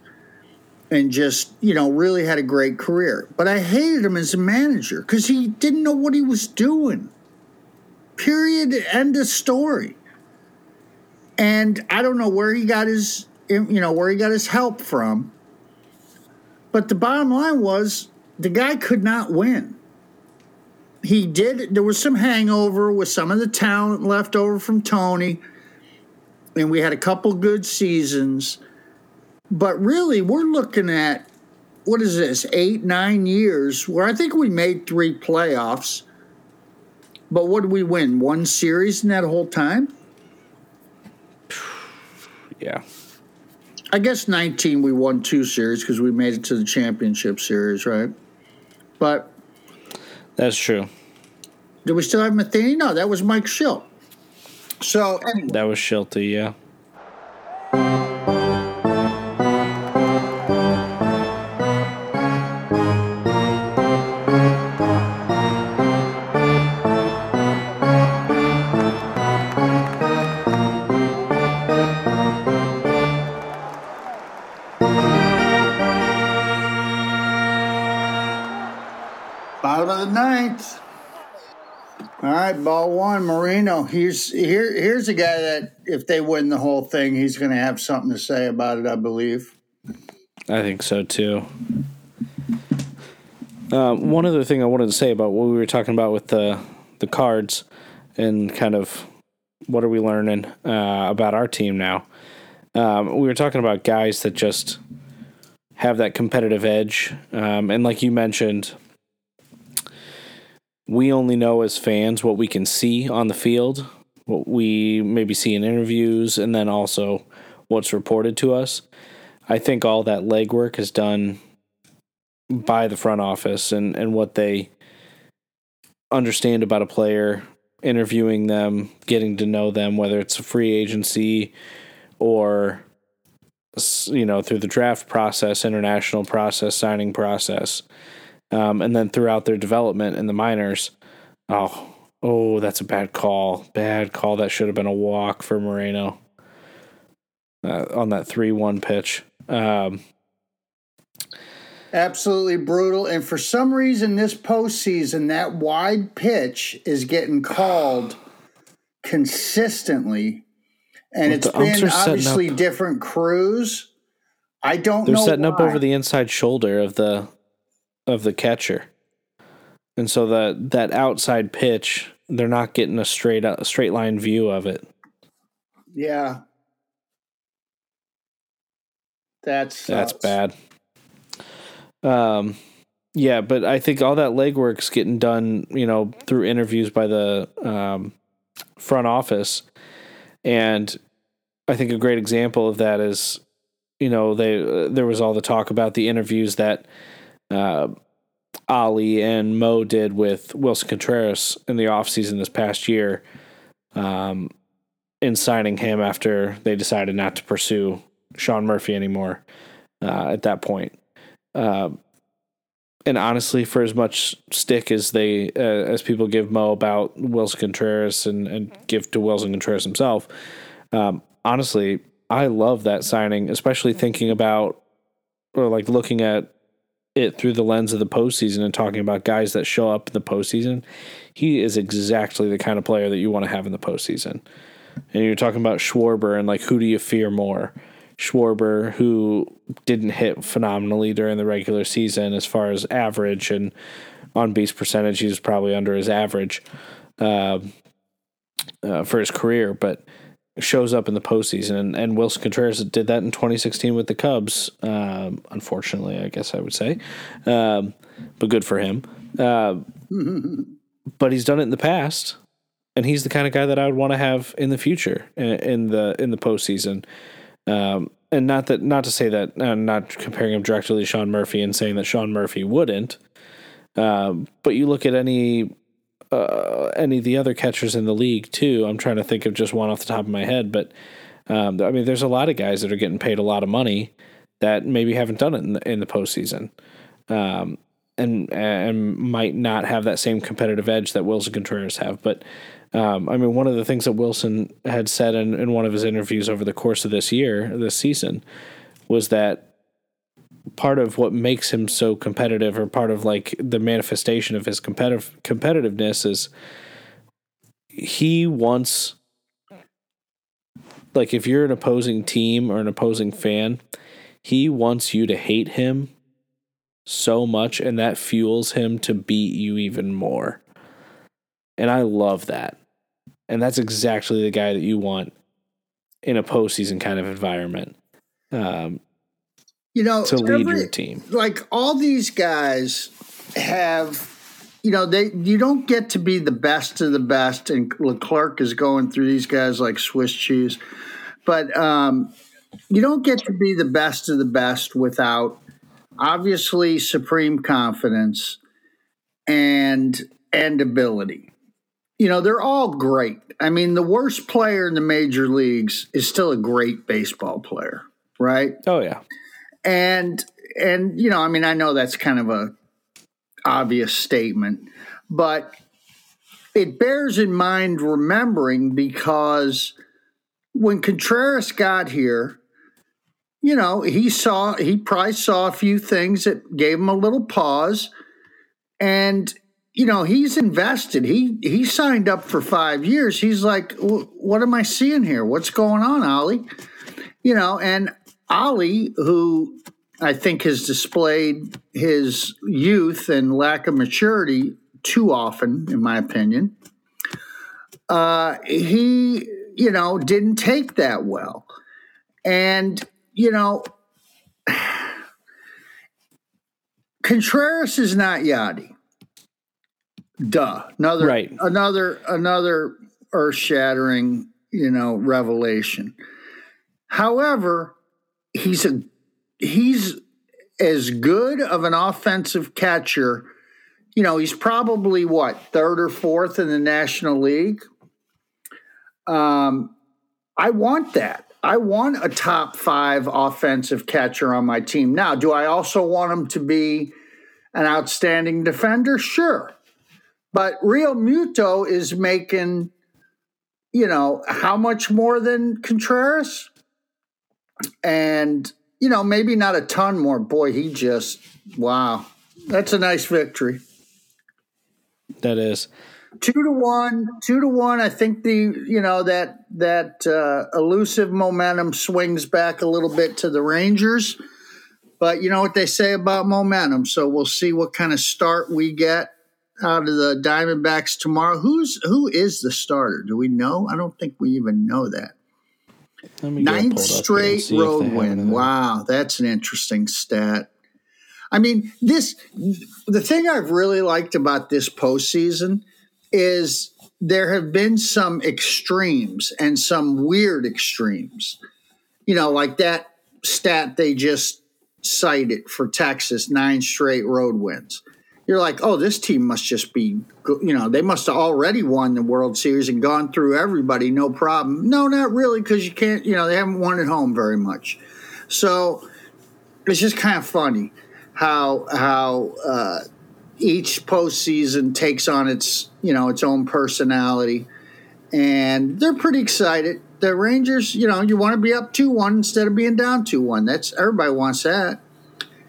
and just, you know, really had a great career. But I hated him as a manager because he didn't know what he was doing. Period. End of story. And I don't know where he got his, you know, where he got his help from. But the bottom line was the guy could not win he did. There was some hangover with some of the talent left over from Tony, and we had a couple good seasons. But really, we're looking at what is this eight nine years where I think we made three playoffs. But what did we win? One series in that whole time? Yeah. I guess 19 we won two series because we made it to the championship series, right? But that's true. Do we still have Matheny? No, that was Mike Shildt. So anyway. that was Shilty, yeah. Ball one, Moreno. Here's here here's a guy that if they win the whole thing, he's going to have something to say about it. I believe. I think so too. Um, one other thing I wanted to say about what we were talking about with the the cards and kind of what are we learning uh, about our team now. Um, we were talking about guys that just have that competitive edge, um, and like you mentioned, we only know as fans what we can see on the field, what we maybe see in interviews, and then also what's reported to us. I think all that legwork is done by the front office and, and what they understand about a player, interviewing them, getting to know them, whether it's a free agency or you know through the draft process, international process, signing process, um, and then throughout their development in the minors. Oh, oh, that's a bad call. Bad call. That should have been a walk for Moreno uh, on that three-one pitch. Um, Absolutely brutal. And for some reason, this postseason, that wide pitch is getting called consistently. And it's been obviously different crews. I don't They're setting why. up over the inside shoulder of the of the catcher. And so that that outside pitch, they're not getting a straight a straight line view of it. Yeah. That's that's bad. Um, yeah, but I think all that legwork's getting done, you know, through interviews by the um, front office, and I think a great example of that is, you know, they uh, there was all the talk about the interviews that uh, Ollie and Mo did with Willson Contreras in the offseason this past year, um, in signing him after they decided not to pursue Sean Murphy anymore uh, at that point. Uh, and honestly, for as much stick as they uh, as people give Mo about Willson Contreras and, and give to Willson Contreras himself, um, honestly, I love that signing, especially thinking about or like looking at it through the lens of the postseason and talking about guys that show up in the postseason. He is exactly the kind of player that you want to have in the postseason. And you're talking about Schwarber and like who do you fear more? Schwarber, who didn't hit phenomenally during the regular season as far as average and on base percentage, he was probably under his average uh, uh, for his career, but shows up in the postseason. And, and Willson Contreras did that in 2016 with the Cubs. Um, unfortunately, I guess I would say, um, but good for him. Uh, but he's done it in the past, and he's the kind of guy that I would want to have in the future in, the in the postseason. Um, and not that not to say that uh, not comparing him directly to Sean Murphy and saying that Sean Murphy wouldn't, um, but you look at any uh, any of the other catchers in the league too. I'm trying to think of just one off the top of my head, but um, I mean, there's a lot of guys that are getting paid a lot of money that maybe haven't done it in the, in the postseason, um, and and might not have that same competitive edge that Willson Contreras have, but. Um, I mean, one of the things that Willson had said in, in one of his interviews over the course of this year, this season, was that part of what makes him so competitive, or part of like the manifestation of his competitive competitiveness, is he wants, like, if you're an opposing team or an opposing fan, he wants you to hate him so much, and that fuels him to beat you even more. And I love that. And that's exactly the guy that you want in a postseason kind of environment. Um, you know, to lead every, your team. Like all these guys have, you know, they you don't get to be the best of the best, and Leclerc is going through these guys like Swiss cheese, but um, you don't get to be the best of the best without obviously supreme confidence and and ability you know, they're all great. I mean, the worst player in the major leagues is still a great baseball player, right? Oh yeah. And and you know, I mean, I know that's kind of a obvious statement, but it bears in mind remembering because when Contreras got here, you know, he saw he probably saw a few things that gave him a little pause and you know, he's invested. He he signed up for five years. He's like, what am I seeing here? What's going on, Ollie? You know, and Ollie, who I think has displayed his youth and lack of maturity too often, in my opinion. Uh, he, you know, didn't take that well. And, you know, Contreras is not Yadi. Duh. Another right. another another earth shattering, you know, revelation. However, he's a he's as good of an offensive catcher. You know, he's probably what third or fourth in the National League. Um, I want that. I want a top five offensive catcher on my team. Now, do I also want him to be an outstanding defender? Sure. But Realmuto is making, you know, how much more than Contreras? And you know, maybe not a ton more. Boy, he just wow. That's a nice victory. That is two to one. Two to one. I think the you know that that uh, elusive momentum swings back a little bit to the Rangers, but you know what they say about momentum. So we'll see what kind of start we get out of the Diamondbacks tomorrow. Who's who is the starter? Do we know? I don't think we even know that. Ninth straight road win. Wow, that's an interesting stat. I mean, this the thing I've really liked about this postseason is there have been some extremes and some weird extremes. You know, like that stat they just cited for Texas, nine straight road wins you're like, oh, this team must just be, you know, they must have already won the World Series and gone through everybody, no problem. No, not really, because you can't, you know, they haven't won at home very much. So it's just kind of funny how how uh, each postseason takes on its, you know, its own personality, and they're pretty excited. The Rangers, you know, you want to be up two one instead of being down two one. That's everybody wants that,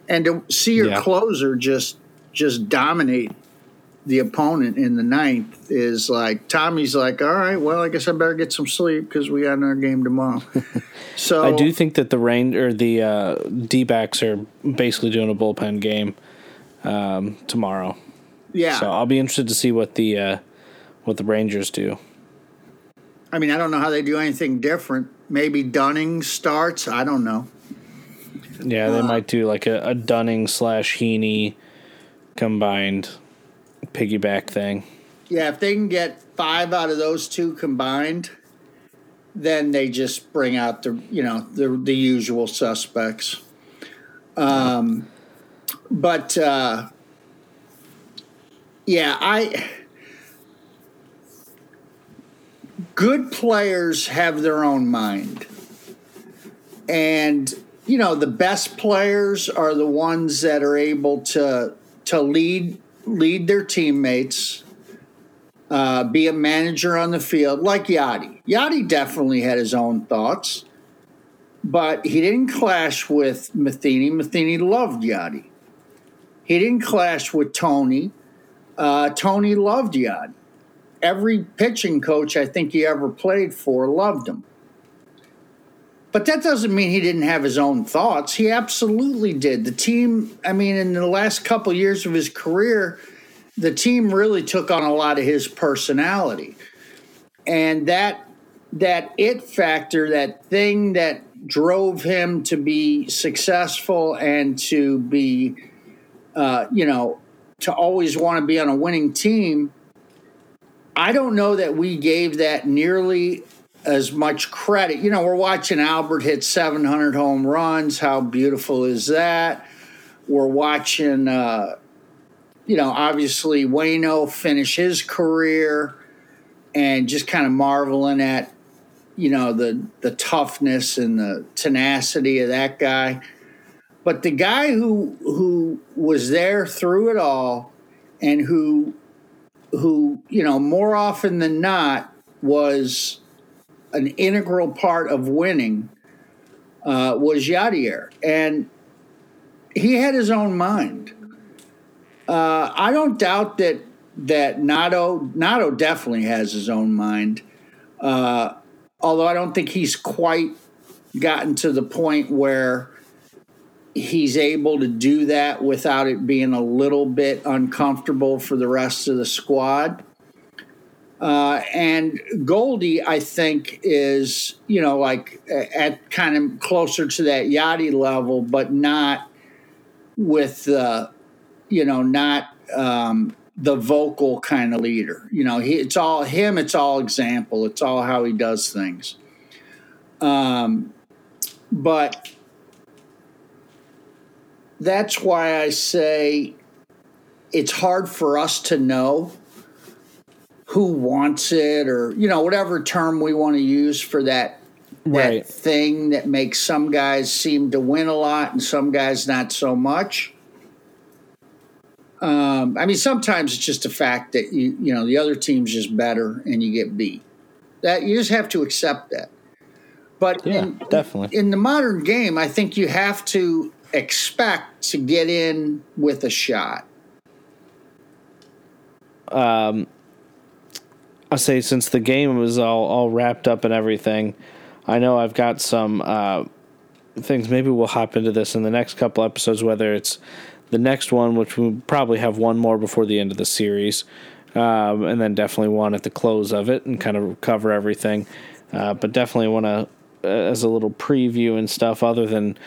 and to see your yeah. closer just just dominate the opponent in the ninth is like Tommy's like, all right, well, I guess I better get some sleep because we got another game tomorrow. so I do think that the rain or the uh, D backs are basically doing a bullpen game um, tomorrow. Yeah. So I'll be interested to see what the uh, what the Rangers do. I mean, I don't know how they do anything different. Maybe Dunning starts. I don't know. Yeah, they uh, might do like a, a Dunning slash Heaney combined piggyback thing. Yeah, if they can get five out of those two combined, then they just bring out the you know the the usual suspects. Um, but uh, yeah, I good players have their own mind, and you know the best players are the ones that are able to to lead lead their teammates, uh, be a manager on the field, like Yadi. Yadi definitely had his own thoughts, but he didn't clash with Matheny. Matheny loved Yadi. He didn't clash with Tony. Uh, Tony loved Yadi. Every pitching coach I think he ever played for loved him. But that doesn't mean he didn't have his own thoughts. He absolutely did. The team, I mean, in the last couple of years of his career, the team really took on a lot of his personality. And that that it factor, that thing that drove him to be successful and to be uh, you know, to always want to be on a winning team, I don't know that we gave that nearly as much credit. You know, we're watching Albert hit 700 home runs. How beautiful is that? We're watching, uh, you know, obviously Wayno finish his career and just kind of marveling at, you know, the the toughness and the tenacity of that guy. But the guy who who was there through it all and who who, you know, more often than not was an integral part of winning uh, was Yadier, and he had his own mind. Uh, I don't doubt that that Nado Nado definitely has his own mind. Uh, although I don't think he's quite gotten to the point where he's able to do that without it being a little bit uncomfortable for the rest of the squad. Uh, and Goldie, I think, is you know like at kind of closer to that Yadi level, but not with the, you know, not um, the vocal kind of leader. You know, he, it's all him. It's all example. It's all how he does things. Um, but that's why I say it's hard for us to know who wants it or you know whatever term we want to use for that right. that thing that makes some guys seem to win a lot and some guys not so much. Um, I mean, sometimes it's just a fact that you you know the other team's just better and you get beat. That you just have to accept that. But yeah, in, definitely in the modern game, I think you have to expect to get in with a shot. Um, I say since the game was all all wrapped up and everything, I know I've got some uh, things. Maybe we'll hop into this in the next couple episodes, whether it's the next one, which we'll probably have one more before the end of the series, um, and then definitely one at the close of it and kind of cover everything. Uh, but definitely want to, uh, as a little preview and stuff, other than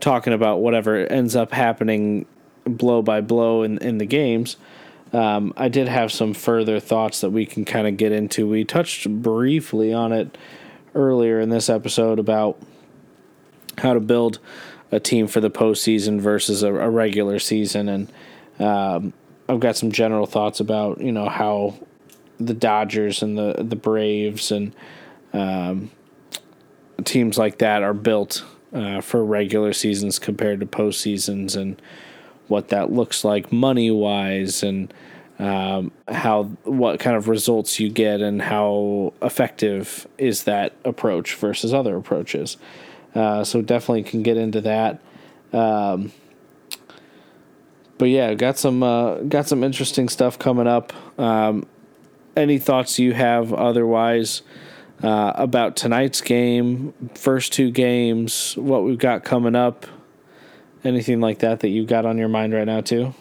talking about whatever ends up happening blow by blow in, in the games. Um, I did have some further thoughts that we can kind of get into. We touched briefly on it earlier in this episode about how to build a team for the postseason versus a, a regular season, and um, I've got some general thoughts about you know how the Dodgers and the the Braves and um, teams like that are built uh, for regular seasons compared to postseasons, and what that looks like money wise, and um, how what kind of results you get, and how effective is that approach versus other approaches. Uh, so definitely can get into that. Um, but yeah, got some uh, got some interesting stuff coming up. Um, any thoughts you have otherwise uh, about tonight's game, first two games, what we've got coming up, anything like that that you've got on your mind right now too?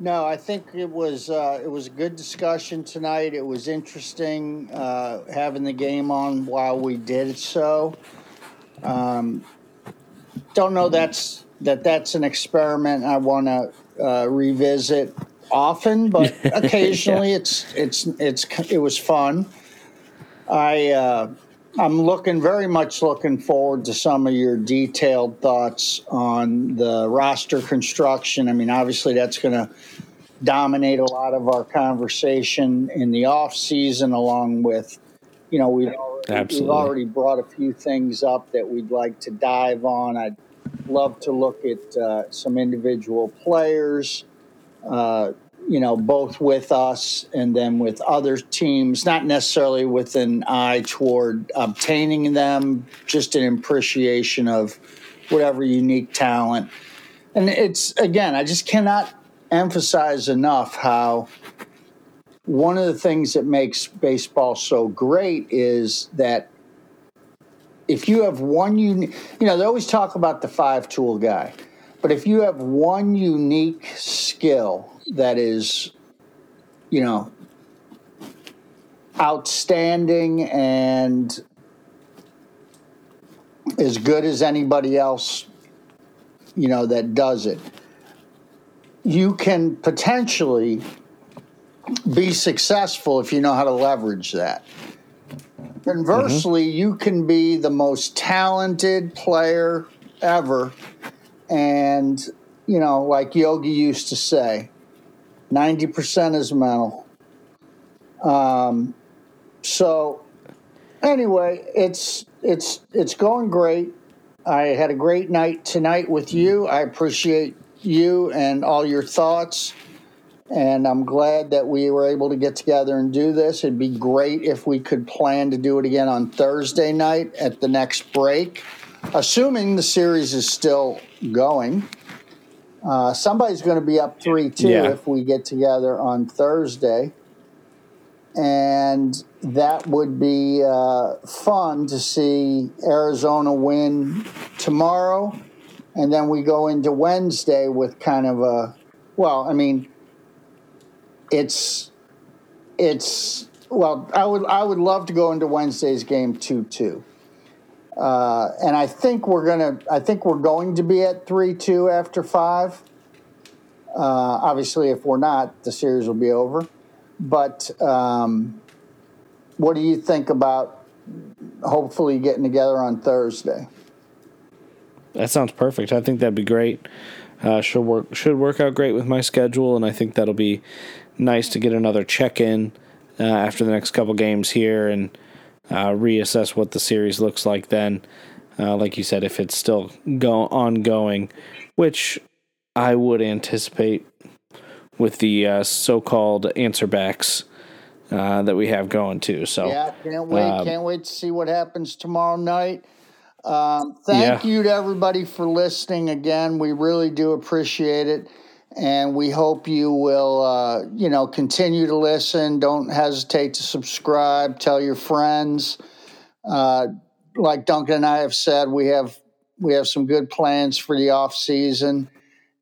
No, I think it was uh, it was a good discussion tonight. It was interesting uh, having the game on while we did so. Um, don't know that's that that's an experiment I want to uh, revisit often, but occasionally yeah. it's it's it's it was fun. I uh, I'm looking very much looking forward to some of your detailed thoughts on the roster construction. I mean, obviously that's going to dominate a lot of our conversation in the off season, along with you know we've already, we've already brought a few things up that we'd like to dive on. I'd love to look at uh, some individual players. Uh, you know, both with us and then with other teams, not necessarily with an eye toward obtaining them, just an appreciation of whatever unique talent. And it's, again, I just cannot emphasize enough how one of the things that makes baseball so great is that if you have one unique, you know, they always talk about the five tool guy, but if you have one unique skill that is, you know, outstanding and as good as anybody else, you know, that does it, you can potentially be successful if you know how to leverage that. Conversely, mm-hmm. you can be the most talented player ever, and, you know, like Yogi used to say, 90% is mental. Um, so anyway, it's it's it's going great. I had a great night tonight with you. I appreciate you and all your thoughts. And I'm glad that we were able to get together and do this. It'd be great if we could plan to do it again on Thursday night at the next break, assuming the series is still going. Uh, somebody's going to be up 3 2 Yeah. if we get together on Thursday. And that would be uh, fun to see Arizona win tomorrow. And then we go into Wednesday with kind of a, well, I mean, it's, it's, well, I would, I would love to go into Wednesday's game 2 2. Uh, and I think we're gonna. I think we're going to be at three two after five. Uh, obviously, if we're not, the series will be over. But um, what do you think about hopefully getting together on Thursday? That sounds perfect. I think that'd be great. Uh, should work should work out great with my schedule, and I think that'll be nice to get another check in uh, after the next couple games here and uh, reassess what the series looks like. Then, uh, like you said, if it's still go ongoing, which I would anticipate with the uh, so-called answer backs uh, that we have going too. So Yeah, can't wait. um, can't wait to see what happens tomorrow night. Um, thank Yeah. you to everybody for listening again. We really do appreciate it. And we hope you will, uh, you know, continue to listen. Don't hesitate to subscribe. Tell your friends. Uh, like Duncan and I have said, we have we have some good plans for the off season.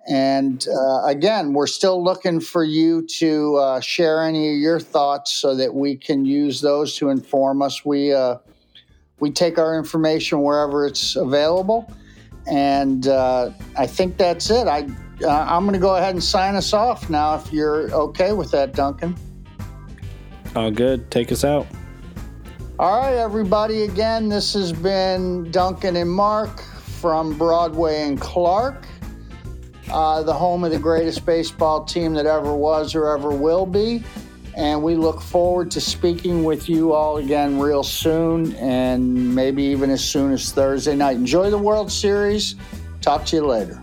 And uh, again, we're still looking for you to uh, share any of your thoughts so that we can use those to inform us. We uh, we take our information wherever it's available, and uh, I think that's it. I uh, I'm going to go ahead and sign us off now. If you're okay with that, Duncan. all good. Take us out. All right, everybody. Again, this has been Duncan and Mark from Broadway and Clark, uh, the home of the greatest baseball team that ever was or ever will be. And we look forward to speaking with you all again real soon, and maybe even as soon as Thursday night. Enjoy the World Series. Talk to you later.